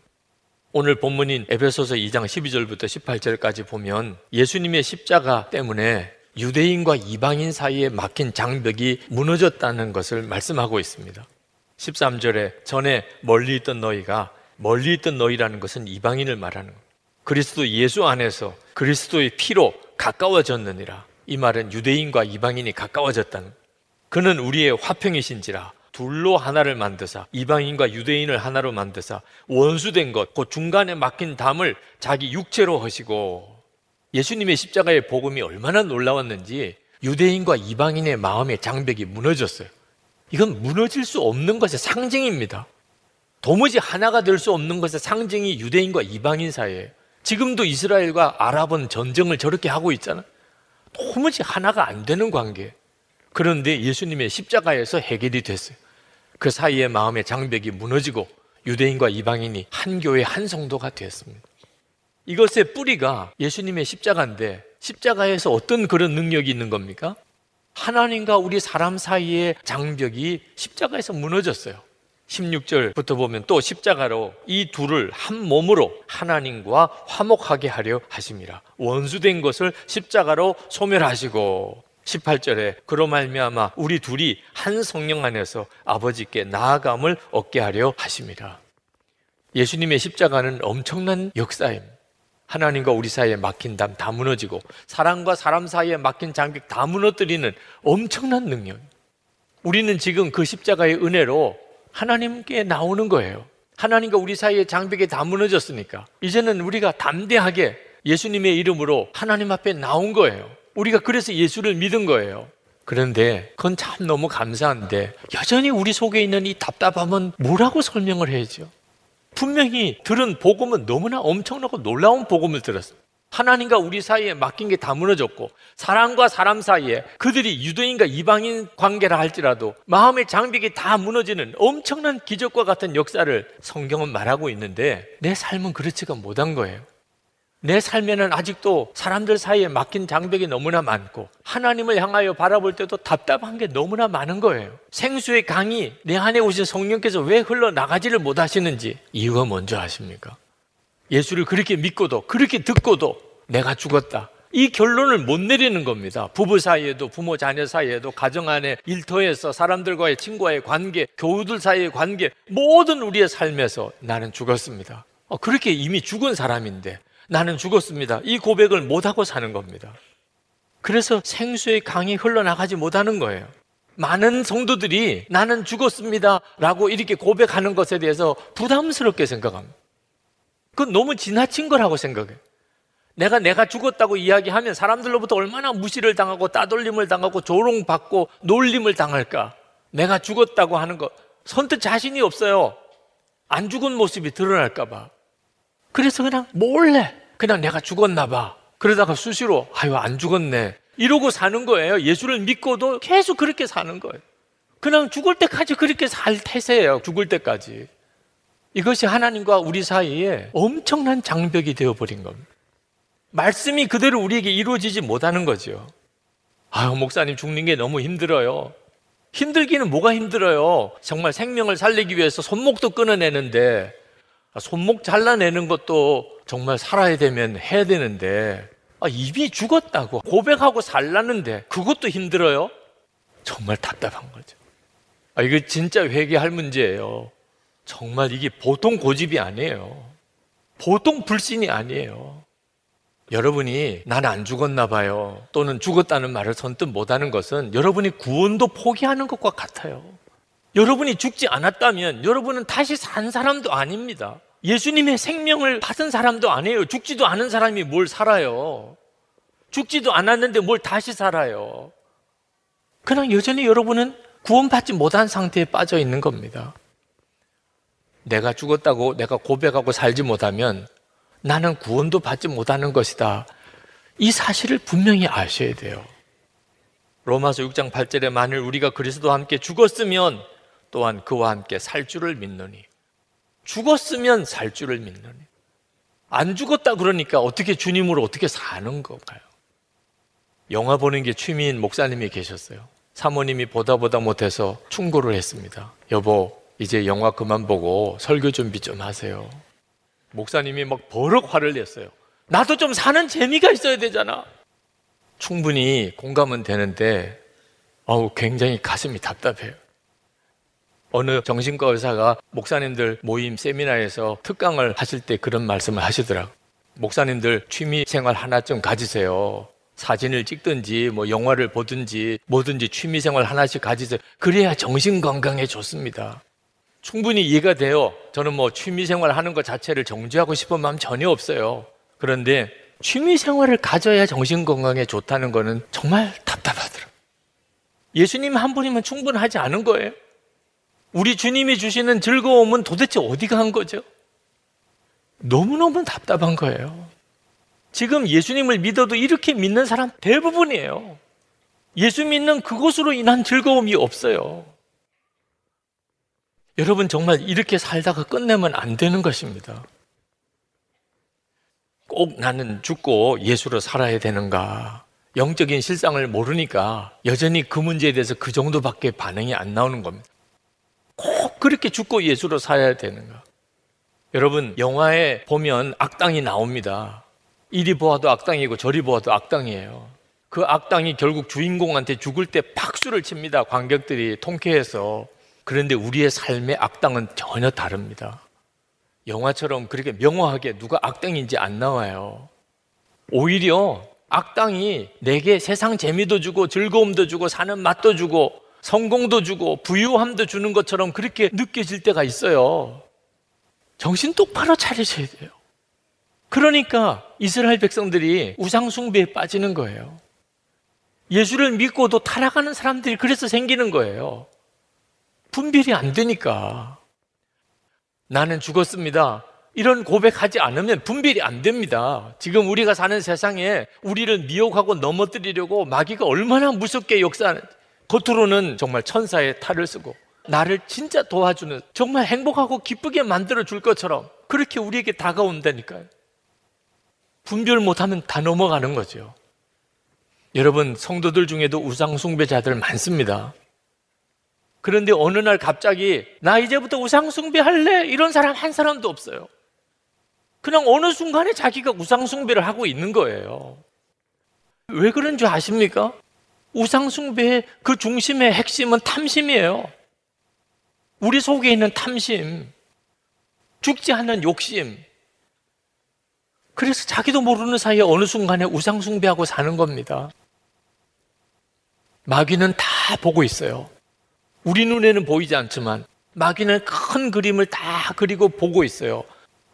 오늘 본문인 에베소서 2장 12절부터 18절까지 보면 예수님의 십자가 때문에 유대인과 이방인 사이에 막힌 장벽이 무너졌다는 것을 말씀하고 있습니다. 13절에 전에 멀리 있던 너희가 멀리 있던 너희라는 것은 이방인을 말하는 것. 그리스도 예수 안에서 그리스도의 피로 가까워졌느니라. 이 말은 유대인과 이방인이 가까워졌다는 그는 우리의 화평이신지라 둘로 하나를 만드사 이방인과 유대인을 하나로 만드사 원수된 것, 그 중간에 막힌 담을 자기 육체로 하시고 예수님의 십자가의 복음이 얼마나 놀라웠는지 유대인과 이방인의 마음의 장벽이 무너졌어요. 이건 무너질 수 없는 것의 상징입니다. 도무지 하나가 될 수 없는 것의 상징이 유대인과 이방인 사이에 지금도 이스라엘과 아랍은 전쟁을 저렇게 하고 있잖아. 도무지 하나가 안 되는 관계. 그런데 예수님의 십자가에서 해결이 됐어요. 그 사이에 마음의 장벽이 무너지고 유대인과 이방인이 한 교회 한 성도가 되었습니다. 이것의 뿌리가 예수님의 십자가인데 십자가에서 어떤 그런 능력이 있는 겁니까? 하나님과 우리 사람 사이의 장벽이 십자가에서 무너졌어요. 16절부터 보면 또 십자가로 이 둘을 한 몸으로 하나님과 화목하게 하려 하심이라. 원수된 것을 십자가로 소멸하시고 18절에 그로 말미암아 우리 둘이 한 성령 안에서 아버지께 나아감을 얻게 하려 하심이라. 예수님의 십자가는 엄청난 역사입니다. 하나님과 우리 사이에 막힌 담 다 무너지고 사람과 사람 사이에 막힌 장벽 다 무너뜨리는 엄청난 능력. 우리는 지금 그 십자가의 은혜로 하나님께 나오는 거예요. 하나님과 우리 사이의 장벽이 다 무너졌으니까 이제는 우리가 담대하게 예수님의 이름으로 하나님 앞에 나온 거예요. 우리가 그래서 예수를 믿은 거예요. 그런데 그건 참 너무 감사한데 여전히 우리 속에 있는 이 답답함은 뭐라고 설명을 해야죠? 분명히 들은 복음은 너무나 엄청나고 놀라운 복음을 들었어요. 하나님과 우리 사이에 맡긴 게 다 무너졌고 사람과 사람 사이에 그들이 유대인과 이방인 관계라 할지라도 마음의 장벽이 다 무너지는 엄청난 기적과 같은 역사를 성경은 말하고 있는데 내 삶은 그렇지가 못한 거예요. 내 삶에는 아직도 사람들 사이에 막힌 장벽이 너무나 많고 하나님을 향하여 바라볼 때도 답답한 게 너무나 많은 거예요. 생수의 강이 내 안에 오신 성령께서 왜 흘러나가지를 못하시는지 이유가 뭔지 아십니까? 예수를 그렇게 믿고도 그렇게 듣고도 내가 죽었다. 이 결론을 못 내리는 겁니다. 부부 사이에도 부모 자녀 사이에도 가정 안에 일터에서 사람들과의 친구와의 관계, 교우들 사이의 관계 모든 우리의 삶에서 나는 죽었습니다. 어, 그렇게 이미 죽은 사람인데 나는 죽었습니다. 이 고백을 못 하고 사는 겁니다. 그래서 생수의 강이 흘러나가지 못하는 거예요. 많은 성도들이 나는 죽었습니다. 라고 이렇게 고백하는 것에 대해서 부담스럽게 생각합니다. 그건 너무 지나친 거라고 생각해요. 내가 내가 죽었다고 이야기하면 사람들로부터 얼마나 무시를 당하고 따돌림을 당하고 조롱받고 놀림을 당할까? 내가 죽었다고 하는 거 선뜻 자신이 없어요. 안 죽은 모습이 드러날까 봐. 그래서 그냥 몰래 그냥 내가 죽었나 봐. 그러다가 수시로 아유 안 죽었네. 이러고 사는 거예요. 예수를 믿고도 계속 그렇게 사는 거예요. 그냥 죽을 때까지 그렇게 살 태세예요. 죽을 때까지. 이것이 하나님과 우리 사이에 엄청난 장벽이 되어버린 겁니다. 말씀이 그대로 우리에게 이루어지지 못하는 거죠. 아유, 목사님 죽는 게 너무 힘들어요. 힘들기는 뭐가 힘들어요? 정말 생명을 살리기 위해서 손목도 끊어내는데, 아, 손목 잘라내는 것도 정말 살아야 되면 해야 되는데, 아, 이미 죽었다고 고백하고 살라는데, 그것도 힘들어요? 정말 답답한 거죠. 아, 이거 진짜 회개할 문제예요. 정말 이게 보통 고집이 아니에요. 보통 불신이 아니에요. 여러분이 나는 안 죽었나 봐요. 또는 죽었다는 말을 선뜻 못하는 것은 여러분이 구원도 포기하는 것과 같아요. 여러분이 죽지 않았다면 여러분은 다시 산 사람도 아닙니다. 예수님의 생명을 받은 사람도 아니에요. 죽지도 않은 사람이 뭘 살아요. 죽지도 않았는데 뭘 다시 살아요. 그냥 여전히 여러분은 구원받지 못한 상태에 빠져 있는 겁니다. 내가 죽었다고 내가 고백하고 살지 못하면 나는 구원도 받지 못하는 것이다. 이 사실을 분명히 아셔야 돼요. 로마서 6장 8절에 만일 우리가 그리스도와 함께 죽었으면 또한 그와 함께 살 줄을 믿노니 죽었으면 살 줄을 믿노니 안 죽었다 그러니까 어떻게 주님으로 어떻게 사는 건가요? 영화 보는 게 취미인 목사님이 계셨어요. 사모님이 보다 보다 못해서 충고를 했습니다. 여보, 이제 영화 그만 보고 설교 준비 좀 하세요. 목사님이 막 버럭 화를 냈어요. 나도 좀 사는 재미가 있어야 되잖아. 충분히 공감은 되는데, 어우, 굉장히 가슴이 답답해요. 어느 정신과 의사가 목사님들 모임 세미나에서 특강을 하실 때 그런 말씀을 하시더라고. 목사님들 취미 생활 하나쯤 가지세요. 사진을 찍든지 뭐 영화를 보든지 뭐든지 취미 생활 하나씩 가지세요. 그래야 정신 건강에 좋습니다. 충분히 이해가 돼요. 저는 뭐 취미 생활 하는 것 자체를 정지하고 싶은 마음 전혀 없어요. 그런데 취미 생활을 가져야 정신 건강에 좋다는 거는 정말 답답하더라고요. 예수님 한 분이면 충분하지 않은 거예요. 우리 주님이 주시는 즐거움은 도대체 어디 간 거죠? 너무너무 답답한 거예요. 지금 예수님을 믿어도 이렇게 믿는 사람 대부분이에요. 예수 믿는 그것으로 인한 즐거움이 없어요. 여러분 정말 이렇게 살다가 끝내면 안 되는 것입니다. 꼭 나는 죽고 예수로 살아야 되는가? 영적인 실상을 모르니까 여전히 그 문제에 대해서 그 정도밖에 반응이 안 나오는 겁니다. 꼭 그렇게 죽고 예수로 살아야 되는가? 여러분, 영화에 보면 악당이 나옵니다. 이리 보아도 악당이고 저리 보아도 악당이에요. 그 악당이 결국 주인공한테 죽을 때 박수를 칩니다. 관객들이 통쾌해서. 그런데 우리의 삶의 악당은 전혀 다릅니다. 영화처럼 그렇게 명확하게 누가 악당인지 안 나와요. 오히려 악당이 내게 세상 재미도 주고 즐거움도 주고 사는 맛도 주고 성공도 주고 부유함도 주는 것처럼 그렇게 느껴질 때가 있어요. 정신 똑바로 차리셔야 돼요. 그러니까 이스라엘 백성들이 우상숭배에 빠지는 거예요. 예수를 믿고도 타락하는 사람들이 그래서 생기는 거예요. 분별이 안 되니까. 나는 죽었습니다. 이런 고백하지 않으면 분별이 안 됩니다. 지금 우리가 사는 세상에 우리를 미혹하고 넘어뜨리려고 마귀가 얼마나 무섭게 역사하는 겉으로는 정말 천사의 탈을 쓰고 나를 진짜 도와주는 정말 행복하고 기쁘게 만들어 줄 것처럼 그렇게 우리에게 다가온다니까요. 분별 못하면 다 넘어가는 거죠. 여러분, 성도들 중에도 우상숭배자들 많습니다. 그런데 어느 날 갑자기 나 이제부터 우상숭배 할래? 이런 사람 한 사람도 없어요. 그냥 어느 순간에 자기가 우상숭배를 하고 있는 거예요. 왜 그런 줄 아십니까? 우상숭배의 그 중심의 핵심은 탐심이에요. 우리 속에 있는 탐심, 죽지 않는 욕심. 그래서 자기도 모르는 사이에 어느 순간에 우상숭배하고 사는 겁니다. 마귀는 다 보고 있어요. 우리 눈에는 보이지 않지만 마귀는 큰 그림을 다 그리고 보고 있어요.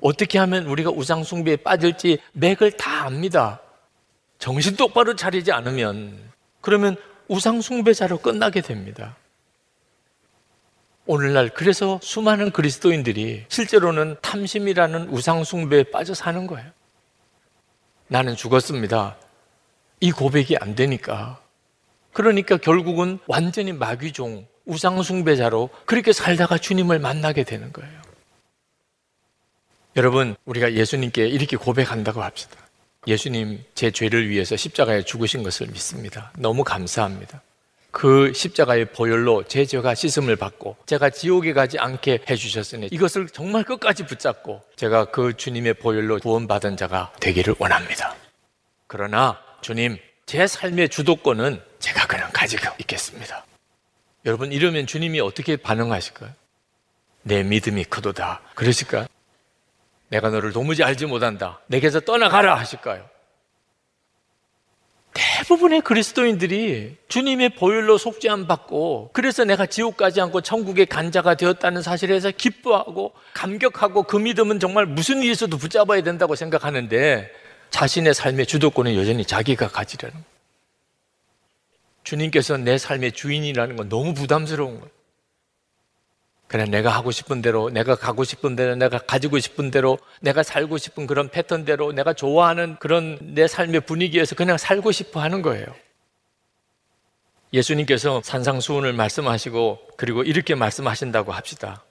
어떻게 하면 우리가 우상숭배에 빠질지 맥을 다 압니다. 정신 똑바로 차리지 않으면 그러면 우상숭배자로 끝나게 됩니다. 오늘날 그래서 수많은 그리스도인들이 실제로는 탐심이라는 우상숭배에 빠져 사는 거예요. 나는 죽었습니다. 이 고백이 안 되니까. 그러니까 결국은 완전히 마귀종, 우상숭배자로 그렇게 살다가 주님을 만나게 되는 거예요. 여러분, 우리가 예수님께 이렇게 고백한다고 합시다. 예수님, 제 죄를 위해서 십자가에 죽으신 것을 믿습니다. 너무 감사합니다. 그 십자가의 보혈로 제 죄가 씻음을 받고 제가 지옥에 가지 않게 해주셨으니 이것을 정말 끝까지 붙잡고 제가 그 주님의 보혈로 구원받은 자가 되기를 원합니다. 그러나 주님, 제 삶의 주도권은 제가 그냥 가지고 있겠습니다. 여러분, 이러면 주님이 어떻게 반응하실까요? 내 믿음이 크도다. 그러실까요? 내가 너를 도무지 알지 못한다. 내게서 떠나가라 하실까요? 대부분의 그리스도인들이 주님의 보혈로 속죄함 받고 그래서 내가 지옥 가지 않고 천국의 간자가 되었다는 사실에서 기뻐하고 감격하고 그 믿음은 정말 무슨 있어도 붙잡아야 된다고 생각하는데 자신의 삶의 주도권은 여전히 자기가 가지려는 거예요. 주님께서 내 삶의 주인이라는 건 너무 부담스러운 거예요. 그냥 내가 하고 싶은 대로, 내가 가고 싶은 대로, 내가 가지고 싶은 대로, 내가 살고 싶은 그런 패턴대로, 내가 좋아하는 그런 내 삶의 분위기에서 그냥 살고 싶어 하는 거예요. 예수님께서 산상수훈을 말씀하시고, 그리고 이렇게 말씀하신다고 합시다.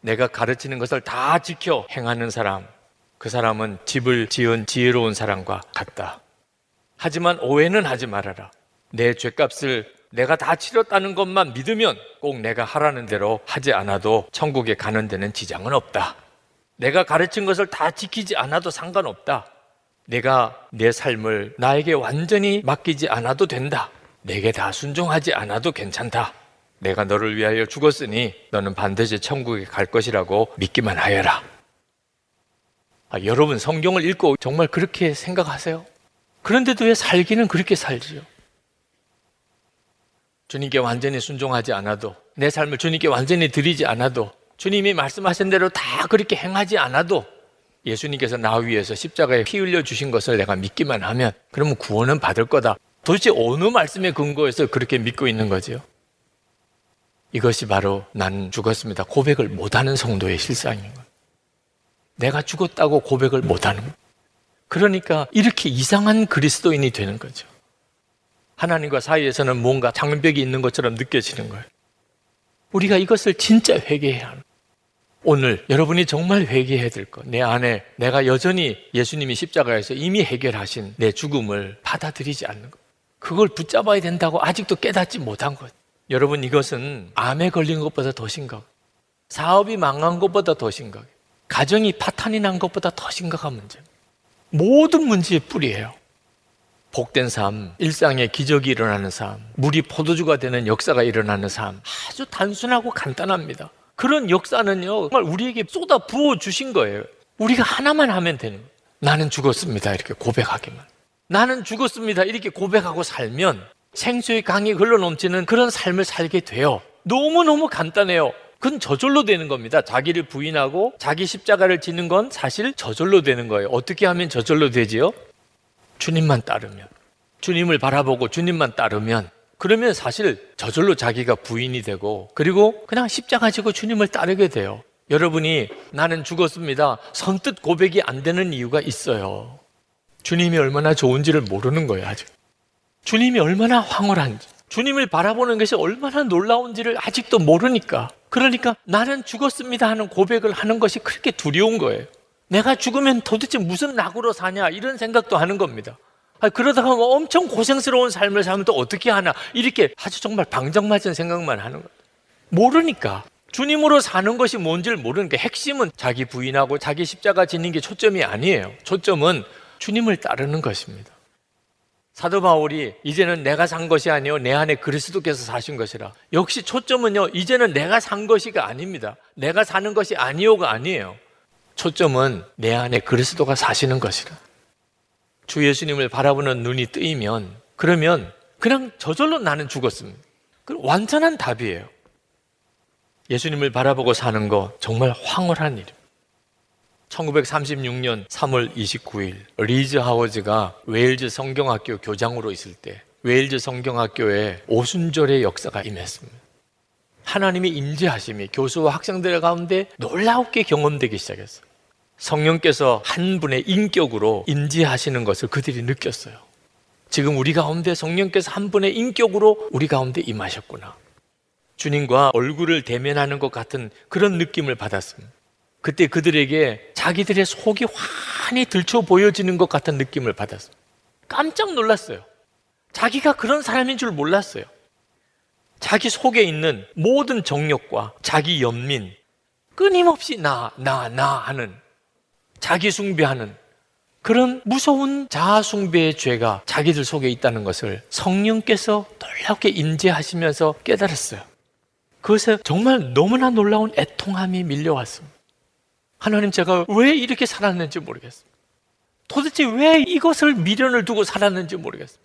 내가 가르치는 것을 다 지켜 행하는 사람, 그 사람은 집을 지은 지혜로운 사람과 같다. 하지만 오해는 하지 말아라. 내 죄값을 내가 다 치렀다는 것만 믿으면 꼭 내가 하라는 대로 하지 않아도 천국에 가는 데는 지장은 없다. 내가 가르친 것을 다 지키지 않아도 상관없다. 내가 내 삶을 나에게 완전히 맡기지 않아도 된다. 내게 다 순종하지 않아도 괜찮다. 내가 너를 위하여 죽었으니 너는 반드시 천국에 갈 것이라고 믿기만 하여라. 아, 여러분 성경을 읽고 정말 그렇게 생각하세요? 그런데도 왜 살기는 그렇게 살지요? 주님께 완전히 순종하지 않아도 내 삶을 주님께 완전히 드리지 않아도 주님이 말씀하신 대로 다 그렇게 행하지 않아도 예수님께서 나 위해서 십자가에 피 흘려 주신 것을 내가 믿기만 하면 그러면 구원은 받을 거다. 도대체 어느 말씀에 근거해서 그렇게 믿고 있는 거지요? 이것이 바로 난 죽었습니다. 고백을 못하는 성도의 실상인 거예요. 내가 죽었다고 고백을 못하는 거예요. 그러니까 이렇게 이상한 그리스도인이 되는 거죠. 하나님과 사이에서는 뭔가 장벽이 있는 것처럼 느껴지는 거예요. 우리가 이것을 진짜 회개해야 하는 오늘 여러분이 정말 회개해야 될 것. 내 안에 내가 여전히 예수님이 십자가에서 이미 해결하신 내 죽음을 받아들이지 않는 것. 그걸 붙잡아야 된다고 아직도 깨닫지 못한 것. 여러분 이것은 암에 걸린 것보다 더 심각. 사업이 망한 것보다 더 심각. 가정이 파탄이 난 것보다 더 심각한 문제. 모든 문제의 뿌리예요. 복된 삶, 일상에 기적이 일어나는 삶, 물이 포도주가 되는 역사가 일어나는 삶, 아주 단순하고 간단합니다. 그런 역사는요, 정말 우리에게 쏟아 부어 주신 거예요. 우리가 하나만 하면 되는 거예요. 나는 죽었습니다. 이렇게 고백하기만. 나는 죽었습니다. 이렇게 고백하고 살면 생수의 강이 흘러 넘치는 그런 삶을 살게 돼요. 너무너무 간단해요. 그건 저절로 되는 겁니다. 자기를 부인하고 자기 십자가를 지는 건 사실 저절로 되는 거예요. 어떻게 하면 저절로 되지요? 주님만 따르면. 주님을 바라보고 주님만 따르면 그러면 사실 저절로 자기가 부인이 되고 그리고 그냥 십자가 지고 주님을 따르게 돼요. 여러분이 나는 죽었습니다. 선뜻 고백이 안 되는 이유가 있어요. 주님이 얼마나 좋은지를 모르는 거예요, 아직. 주님이 얼마나 황홀한지, 주님을 바라보는 것이 얼마나 놀라운지를 아직도 모르니까. 그러니까 나는 죽었습니다 하는 고백을 하는 것이 그렇게 두려운 거예요. 내가 죽으면 도대체 무슨 낙으로 사냐 이런 생각도 하는 겁니다. 그러다가 뭐 엄청 고생스러운 삶을 살면 또 어떻게 하나 이렇게 아주 정말 방정맞은 생각만 하는 거예요. 모르니까 주님으로 사는 것이 뭔지를 모르니까 핵심은 자기 부인하고 자기 십자가 지는 게 초점이 아니에요. 초점은 주님을 따르는 것입니다. 사도 바울이 이제는 내가 산 것이 아니요 내 안에 그리스도께서 사신 것이라. 역시 초점은요 이제는 내가 산 것이가 아닙니다. 내가 사는 것이 아니요가 아니에요. 초점은 내 안에 그리스도가 사시는 것이라. 주 예수님을 바라보는 눈이 뜨이면 그러면 그냥 저절로 나는 죽었습니다. 그 완전한 답이에요. 예수님을 바라보고 사는 거 정말 황홀한 일입니다. 1936년 3월 29일 리즈 하월즈가 웨일즈 성경학교 교장으로 있을 때 웨일즈 성경학교에 오순절의 역사가 임했습니다. 하나님의 임재하심이 교수와 학생들 가운데 놀랍게 경험되기 시작했어요. 성령께서 한 분의 인격으로 임재하시는 것을 그들이 느꼈어요. 지금 우리 가운데 성령께서 한 분의 인격으로 우리 가운데 임하셨구나. 주님과 얼굴을 대면하는 것 같은 그런 느낌을 받았습니다. 그때 그들에게 자기들의 속이 환히 들춰 보여지는 것 같은 느낌을 받았어요. 깜짝 놀랐어요. 자기가 그런 사람인 줄 몰랐어요. 자기 속에 있는 모든 정욕과 자기 연민, 끊임없이 나, 나, 나 하는 자기 숭배하는 그런 무서운 자아숭배의 죄가 자기들 속에 있다는 것을 성령께서 놀랍게 인지하시면서 깨달았어요. 그것에 정말 너무나 놀라운 애통함이 밀려왔습니다. 하나님 제가 왜 이렇게 살았는지 모르겠습니다. 도대체 왜 이것을 미련을 두고 살았는지 모르겠습니다.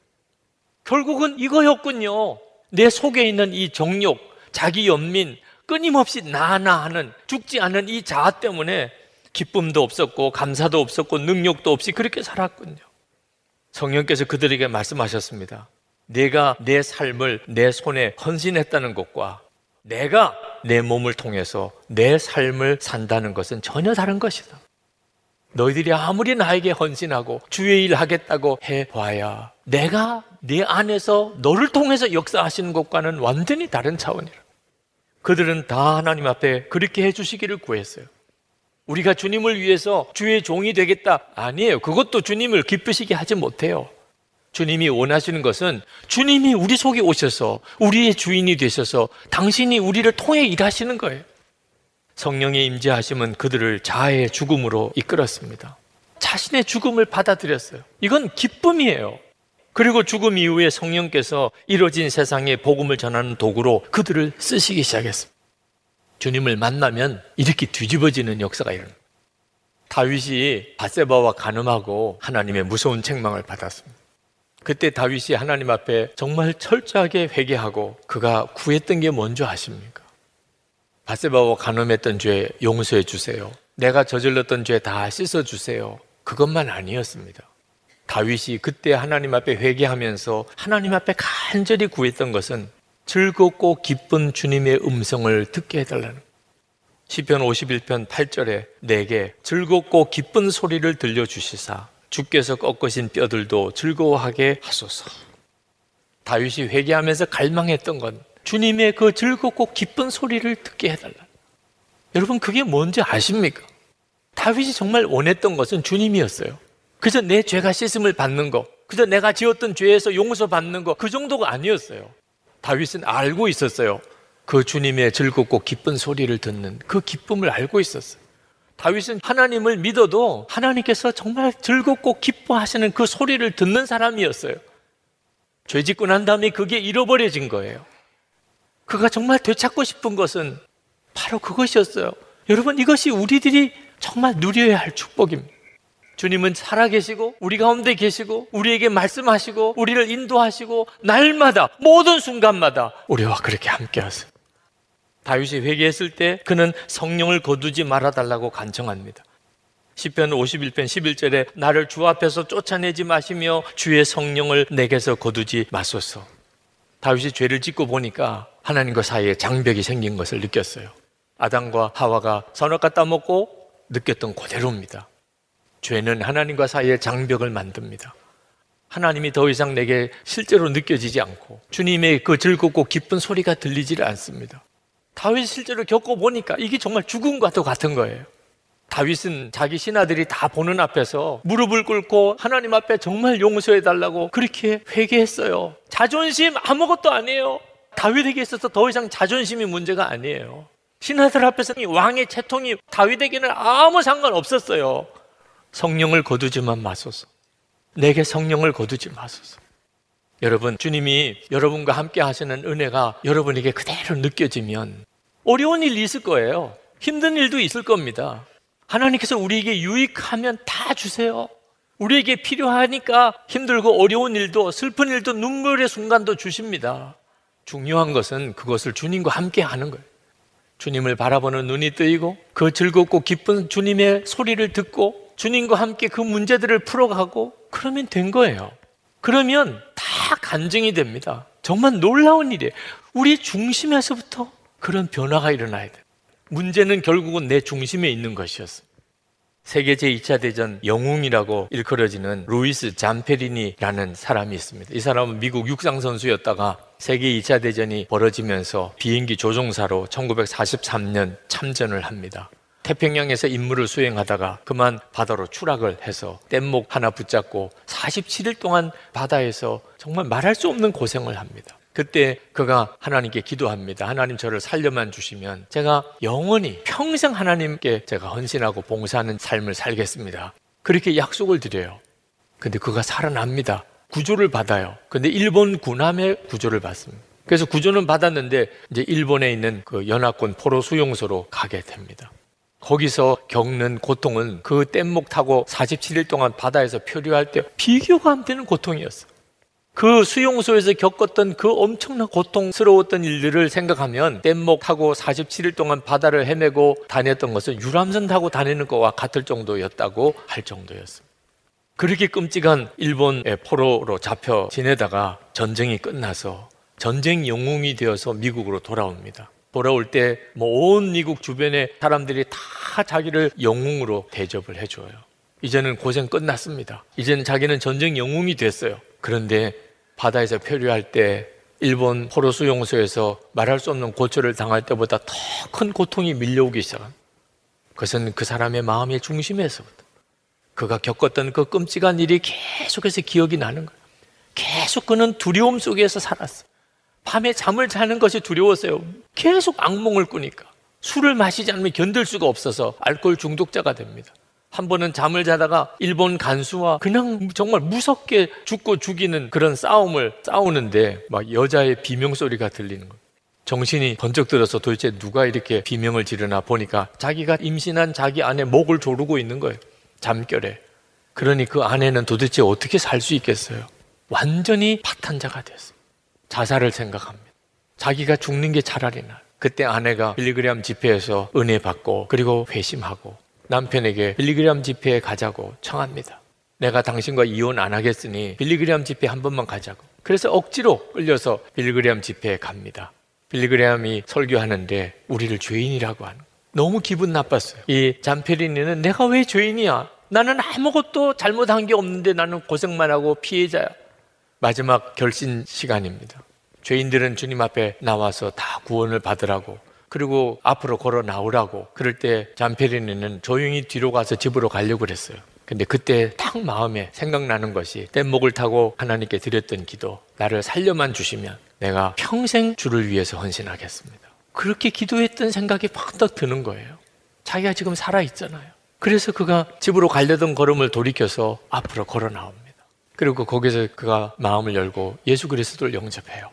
결국은 이거였군요. 내 속에 있는 이 정욕, 자기 연민, 끊임없이 나나 하는 죽지 않은 이 자아 때문에 기쁨도 없었고 감사도 없었고 능력도 없이 그렇게 살았군요. 성령께서 그들에게 말씀하셨습니다. 내가 내 삶을 내 손에 헌신했다는 것과 내가 내 몸을 통해서 내 삶을 산다는 것은 전혀 다른 것이다. 너희들이 아무리 나에게 헌신하고 주의 일 하겠다고 해봐야 내가 네 안에서 너를 통해서 역사하시는 것과는 완전히 다른 차원이라. 그들은 다 하나님 앞에 그렇게 해주시기를 구했어요. 우리가 주님을 위해서 주의 종이 되겠다. 아니에요. 그것도 주님을 기쁘시게 하지 못해요. 주님이 원하시는 것은 주님이 우리 속에 오셔서 우리의 주인이 되셔서 당신이 우리를 통해 일하시는 거예요. 성령의 임재하심은 그들을 자아의 죽음으로 이끌었습니다. 자신의 죽음을 받아들였어요. 이건 기쁨이에요. 그리고 죽음 이후에 성령께서 이루어진 세상에 복음을 전하는 도구로 그들을 쓰시기 시작했습니다. 주님을 만나면 이렇게 뒤집어지는 역사가 일어납니다. 다윗이 바세바와 가늠하고 하나님의 무서운 책망을 받았습니다. 그때 다윗이 하나님 앞에 정말 철저하게 회개하고 그가 구했던 게 뭔지 아십니까? 바세바와 간음했던 죄 용서해 주세요. 내가 저질렀던 죄 다 씻어 주세요. 그것만 아니었습니다. 다윗이 그때 하나님 앞에 회개하면서 하나님 앞에 간절히 구했던 것은 즐겁고 기쁜 주님의 음성을 듣게 해달라는 시편 51편 8절에 내게 즐겁고 기쁜 소리를 들려주시사 주께서 꺾으신 뼈들도 즐거워하게 하소서. 다윗이 회개하면서 갈망했던 건 주님의 그 즐겁고 기쁜 소리를 듣게 해달라. 여러분 그게 뭔지 아십니까? 다윗이 정말 원했던 것은 주님이었어요. 그저 내 죄가 씻음을 받는 거, 그저 내가 지었던 죄에서 용서 받는 거, 그 정도가 아니었어요. 다윗은 알고 있었어요. 그 주님의 즐겁고 기쁜 소리를 듣는 그 기쁨을 알고 있었어요. 다윗은 하나님을 믿어도 하나님께서 정말 즐겁고 기뻐하시는 그 소리를 듣는 사람이었어요. 죄 짓고 난 다음에 그게 잃어버려진 거예요. 그가 정말 되찾고 싶은 것은 바로 그것이었어요. 여러분, 이것이 우리들이 정말 누려야 할 축복입니다. 주님은 살아계시고 우리 가운데 계시고 우리에게 말씀하시고 우리를 인도하시고 날마다 모든 순간마다 우리와 그렇게 함께하세요. 다윗이 회개했을 때 그는 성령을 거두지 말아달라고 간청합니다. 10편 51편 11절에 나를 주 앞에서 쫓아내지 마시며 주의 성령을 내게서 거두지 마소서. 다윗이 죄를 짓고 보니까 하나님과 사이에 장벽이 생긴 것을 느꼈어요. 아담과 하와가 선악과 따먹고 느꼈던 그대로입니다. 죄는 하나님과 사이에 장벽을 만듭니다. 하나님이 더 이상 내게 실제로 느껴지지 않고 주님의 그 즐겁고 기쁜 소리가 들리지를 않습니다. 다윗 실제로 겪어보니까 이게 정말 죽음과도 같은 거예요. 다윗은 자기 신하들이 다 보는 앞에서 무릎을 꿇고 하나님 앞에 정말 용서해 달라고 그렇게 회개했어요. 자존심 아무것도 아니에요. 다윗에게 있어서 더 이상 자존심이 문제가 아니에요. 신하들 앞에서 왕의 채통이 다윗에게는 아무 상관 없었어요. 성령을 거두지만 마소서. 내게 성령을 거두지 마소서. 여러분, 주님이 여러분과 함께 하시는 은혜가 여러분에게 그대로 느껴지면 어려운 일이 있을 거예요. 힘든 일도 있을 겁니다. 하나님께서 우리에게 유익하면 다 주세요. 우리에게 필요하니까 힘들고 어려운 일도 슬픈 일도 눈물의 순간도 주십니다. 중요한 것은 그것을 주님과 함께 하는 거예요. 주님을 바라보는 눈이 뜨이고 그 즐겁고 기쁜 주님의 소리를 듣고 주님과 함께 그 문제들을 풀어가고 그러면 된 거예요. 그러면 다 간증이 됩니다. 정말 놀라운 일이에요. 우리 중심에서부터 그런 변화가 일어나야 돼요. 문제는 결국은 내 중심에 있는 것이었어요. 세계 제2차 대전 영웅이라고 일컬어지는 루이스 잠페리니라는 사람이 있습니다. 이 사람은 미국 육상 선수였다가 세계 2차 대전이 벌어지면서 비행기 조종사로 1943년 참전을 합니다. 태평양에서 임무를 수행하다가 그만 바다로 추락을 해서 뗏목 하나 붙잡고 47일 동안 바다에서 정말 말할 수 없는 고생을 합니다. 그때 그가 하나님께 기도합니다. 하나님 저를 살려만 주시면 제가 영원히 평생 하나님께 제가 헌신하고 봉사하는 삶을 살겠습니다. 그렇게 약속을 드려요. 근데 그가 살아납니다. 구조를 받아요. 근데 일본 군함의 구조를 받습니다. 그래서 구조는 받았는데 이제 일본에 있는 그 연합군 포로 수용소로 가게 됩니다. 거기서 겪는 고통은 그 뗏목 타고 47일 동안 바다에서 표류할 때 비교가 안 되는 고통이었어요. 그 수용소에서 겪었던 그 엄청난 고통스러웠던 일들을 생각하면 뗏목 타고 47일 동안 바다를 헤매고 다녔던 것은 유람선 타고 다니는 것과 같을 정도였다고 할 정도였습니다. 그렇게 끔찍한 일본의 포로로 잡혀 지내다가 전쟁이 끝나서 전쟁 영웅이 되어서 미국으로 돌아옵니다. 돌아올 때 뭐 온 미국 주변의 사람들이 다 자기를 영웅으로 대접을 해줘요. 이제는 고생 끝났습니다. 이제는 자기는 전쟁 영웅이 됐어요. 그런데 바다에서 표류할 때 일본 포로 수용소에서 말할 수 없는 고초를 당할 때보다 더 큰 고통이 밀려오기 시작합니다. 그것은 그 사람의 마음의 중심에서부터 그가 겪었던 그 끔찍한 일이 계속해서 기억이 나는 거예요. 계속 그는 두려움 속에서 살았어. 밤에 잠을 자는 것이 두려웠어요. 계속 악몽을 꾸니까. 술을 마시지 않으면 견딜 수가 없어서 알코올 중독자가 됩니다. 한 번은 잠을 자다가 일본 간수와 그냥 정말 무섭게 죽고 죽이는 그런 싸움을 싸우는데 막 여자의 비명 소리가 들리는 거예요. 정신이 번쩍 들어서 도대체 누가 이렇게 비명을 지르나 보니까 자기가 임신한 자기 아내 목을 조르고 있는 거예요. 잠결에. 그러니 그 아내는 도대체 어떻게 살 수 있겠어요? 완전히 파탄자가 됐어요. 자살을 생각합니다. 자기가 죽는 게 차라리 나. 그때 아내가 빌리그리암 집회에서 은혜 받고 그리고 회심하고 남편에게 빌리그리암 집회에 가자고 청합니다. 내가 당신과 이혼 안 하겠으니 빌리그리암 집회 한 번만 가자고. 그래서 억지로 끌려서 빌리그리암 집회에 갑니다. 빌리그리암이 설교하는데 우리를 죄인이라고 하는. 너무 기분 나빴어요. 이 잠페리니는 내가 왜 죄인이야? 나는 아무것도 잘못한 게 없는데 나는 고생만 하고 피해자야. 마지막 결신 시간입니다. 죄인들은 주님 앞에 나와서 다 구원을 받으라고 그리고 앞으로 걸어 나오라고 그럴 때 잠페리니는 조용히 뒤로 가서 집으로 가려고 그랬어요. 근데 그때 딱 마음에 생각나는 것이 뗏목을 타고 하나님께 드렸던 기도 나를 살려만 주시면 내가 평생 주를 위해서 헌신하겠습니다. 그렇게 기도했던 생각이 팍떡 드는 거예요. 자기가 지금 살아있잖아요. 그래서 그가 집으로 가려던 걸음을 돌이켜서 앞으로 걸어 나옵니다. 그리고 거기서 그가 마음을 열고 예수 그리스도를 영접해요.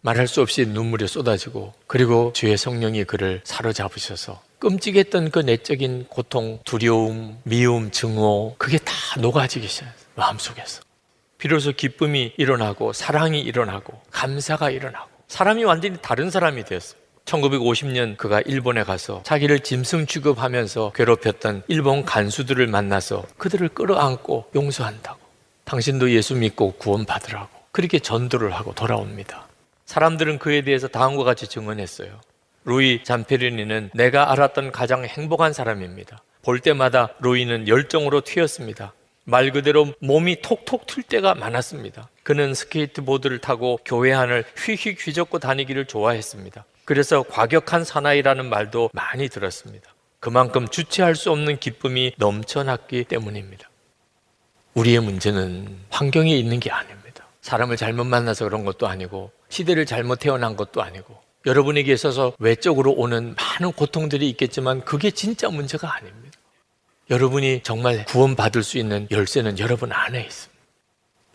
말할 수 없이 눈물이 쏟아지고 그리고 주의 성령이 그를 사로잡으셔서 끔찍했던 그 내적인 고통, 두려움, 미움, 증오, 그게 다 녹아지기 시작했어요. 마음속에서. 비로소 기쁨이 일어나고, 사랑이 일어나고, 감사가 일어나고, 사람이 완전히 다른 사람이 되었어요. 1950년 그가 일본에 가서 자기를 짐승 취급하면서 괴롭혔던 일본 간수들을 만나서 그들을 끌어안고 용서한다고. 당신도 예수 믿고 구원받으라고. 그렇게 전도를 하고 돌아옵니다. 사람들은 그에 대해서 다음과 같이 증언했어요. 루이 잔페르니는 내가 알았던 가장 행복한 사람입니다. 볼 때마다 루이는 열정으로 튀었습니다. 말 그대로 몸이 톡톡 튈 때가 많았습니다. 그는 스케이트보드를 타고 교회 안을 휘휘 휘젓고 다니기를 좋아했습니다. 그래서 과격한 사나이라는 말도 많이 들었습니다. 그만큼 주체할 수 없는 기쁨이 넘쳐났기 때문입니다. 우리의 문제는 환경에 있는 게 아닙니다. 사람을 잘못 만나서 그런 것도 아니고 시대를 잘못 태어난 것도 아니고 여러분에게 있어서 외적으로 오는 많은 고통들이 있겠지만 그게 진짜 문제가 아닙니다. 여러분이 정말 구원받을 수 있는 열쇠는 여러분 안에 있습니다.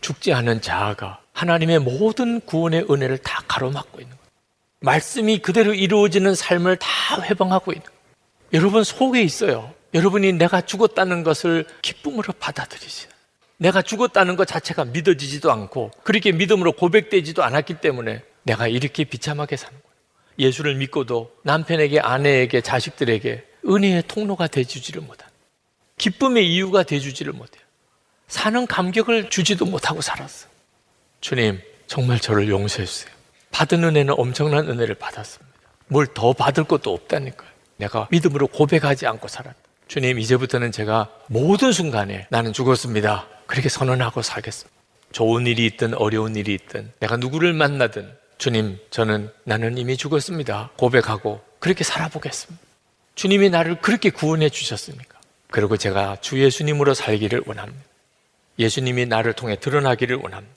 죽지 않은 자아가 하나님의 모든 구원의 은혜를 다 가로막고 있는 거예요. 말씀이 그대로 이루어지는 삶을 다 회방하고 있는 거예요. 여러분 속에 있어요. 여러분이 내가 죽었다는 것을 기쁨으로 받아들이세요. 내가 죽었다는 것 자체가 믿어지지도 않고 그렇게 믿음으로 고백되지도 않았기 때문에 내가 이렇게 비참하게 사는 거예요. 예수를 믿고도 남편에게, 아내에게, 자식들에게 은혜의 통로가 되주지를 못한 기쁨의 이유가 되주지를 못해요. 사는 감격을 주지도 못하고 살았어. 주님, 정말 저를 용서해 주세요. 받은 은혜는 엄청난 은혜를 받았습니다. 뭘 더 받을 것도 없다니까요. 내가 믿음으로 고백하지 않고 살았다. 주님, 이제부터는 제가 모든 순간에 나는 죽었습니다. 그렇게 선언하고 살겠습니다. 좋은 일이 있든 어려운 일이 있든 내가 누구를 만나든 주님, 저는 나는 이미 죽었습니다. 고백하고 그렇게 살아보겠습니다. 주님이 나를 그렇게 구원해 주셨으니까. 그리고 제가 주 예수님으로 살기를 원합니다. 예수님이 나를 통해 드러나기를 원합니다.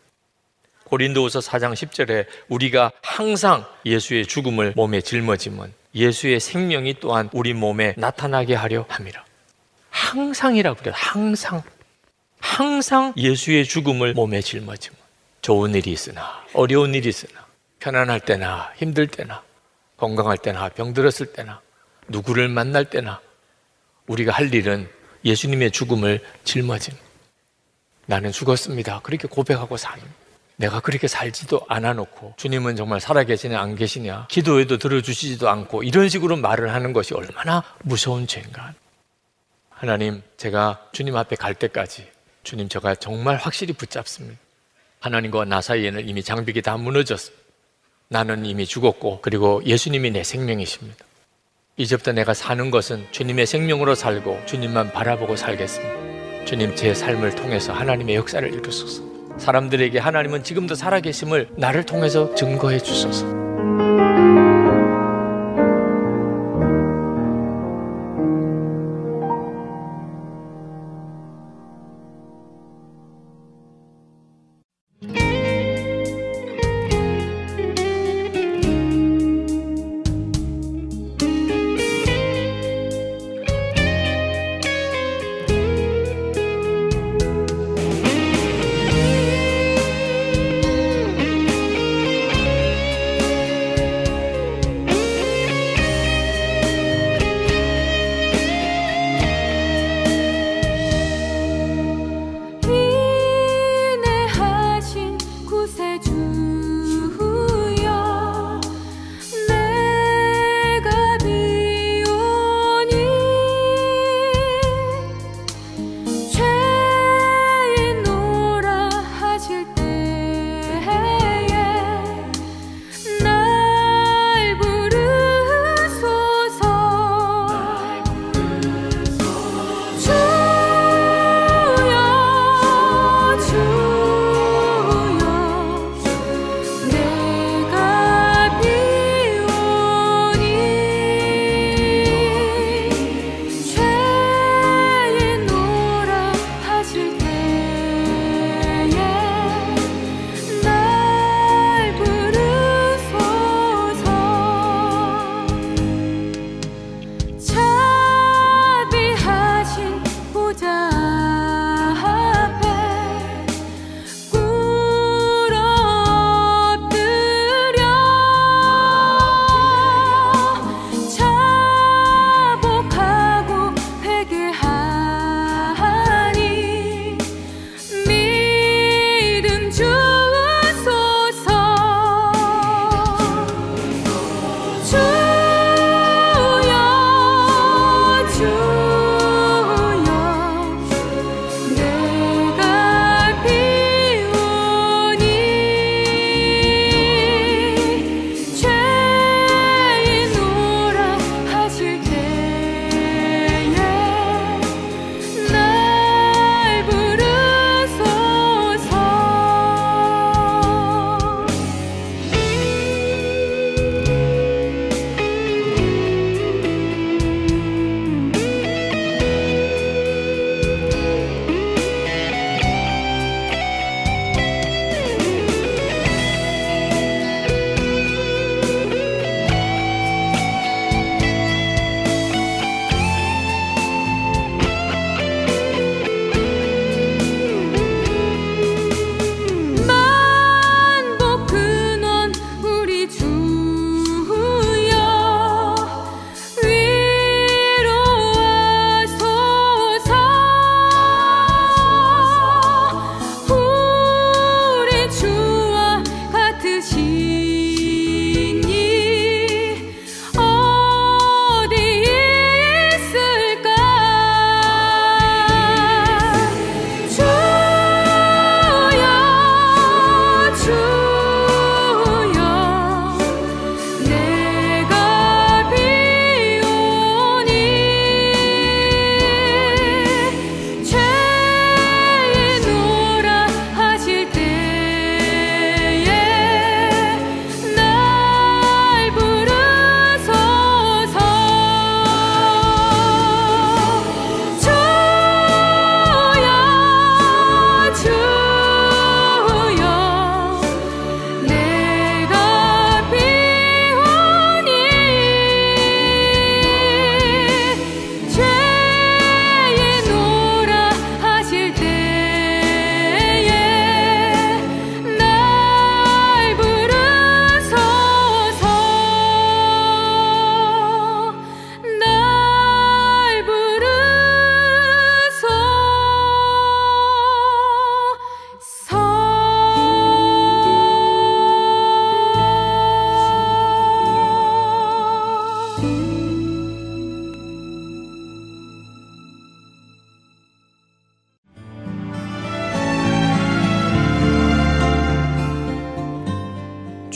고린도후서 4장 10절에 우리가 항상 예수의 죽음을 몸에 짊어지면 예수의 생명이 또한 우리 몸에 나타나게 하려 함이라. 항상이라고 그래요. 항상. 항상 예수의 죽음을 몸에 짊어지면 좋은 일이 있으나 어려운 일이 있으나 편안할 때나 힘들 때나 건강할 때나 병들었을 때나 누구를 만날 때나 우리가 할 일은 예수님의 죽음을 짊어진 나는 죽었습니다. 그렇게 고백하고 사는 내가 그렇게 살지도 않아 놓고 주님은 정말 살아계시냐 안 계시냐 기도해도 들어주시지도 않고 이런 식으로 말을 하는 것이 얼마나 무서운 죄인가. 하나님 제가 주님 앞에 갈 때까지 주님 제가 정말 확실히 붙잡습니다 하나님과 나 사이에는 이미 장벽이 다 무너졌습니다 나는 이미 죽었고 그리고 예수님이 내 생명이십니다. 이제부터 내가 사는 것은 주님의 생명으로 살고 주님만 바라보고 살겠습니다. 주님 제 삶을 통해서 하나님의 역사를 이루소서. 사람들에게 하나님은 지금도 살아계심을 나를 통해서 증거해 주소서.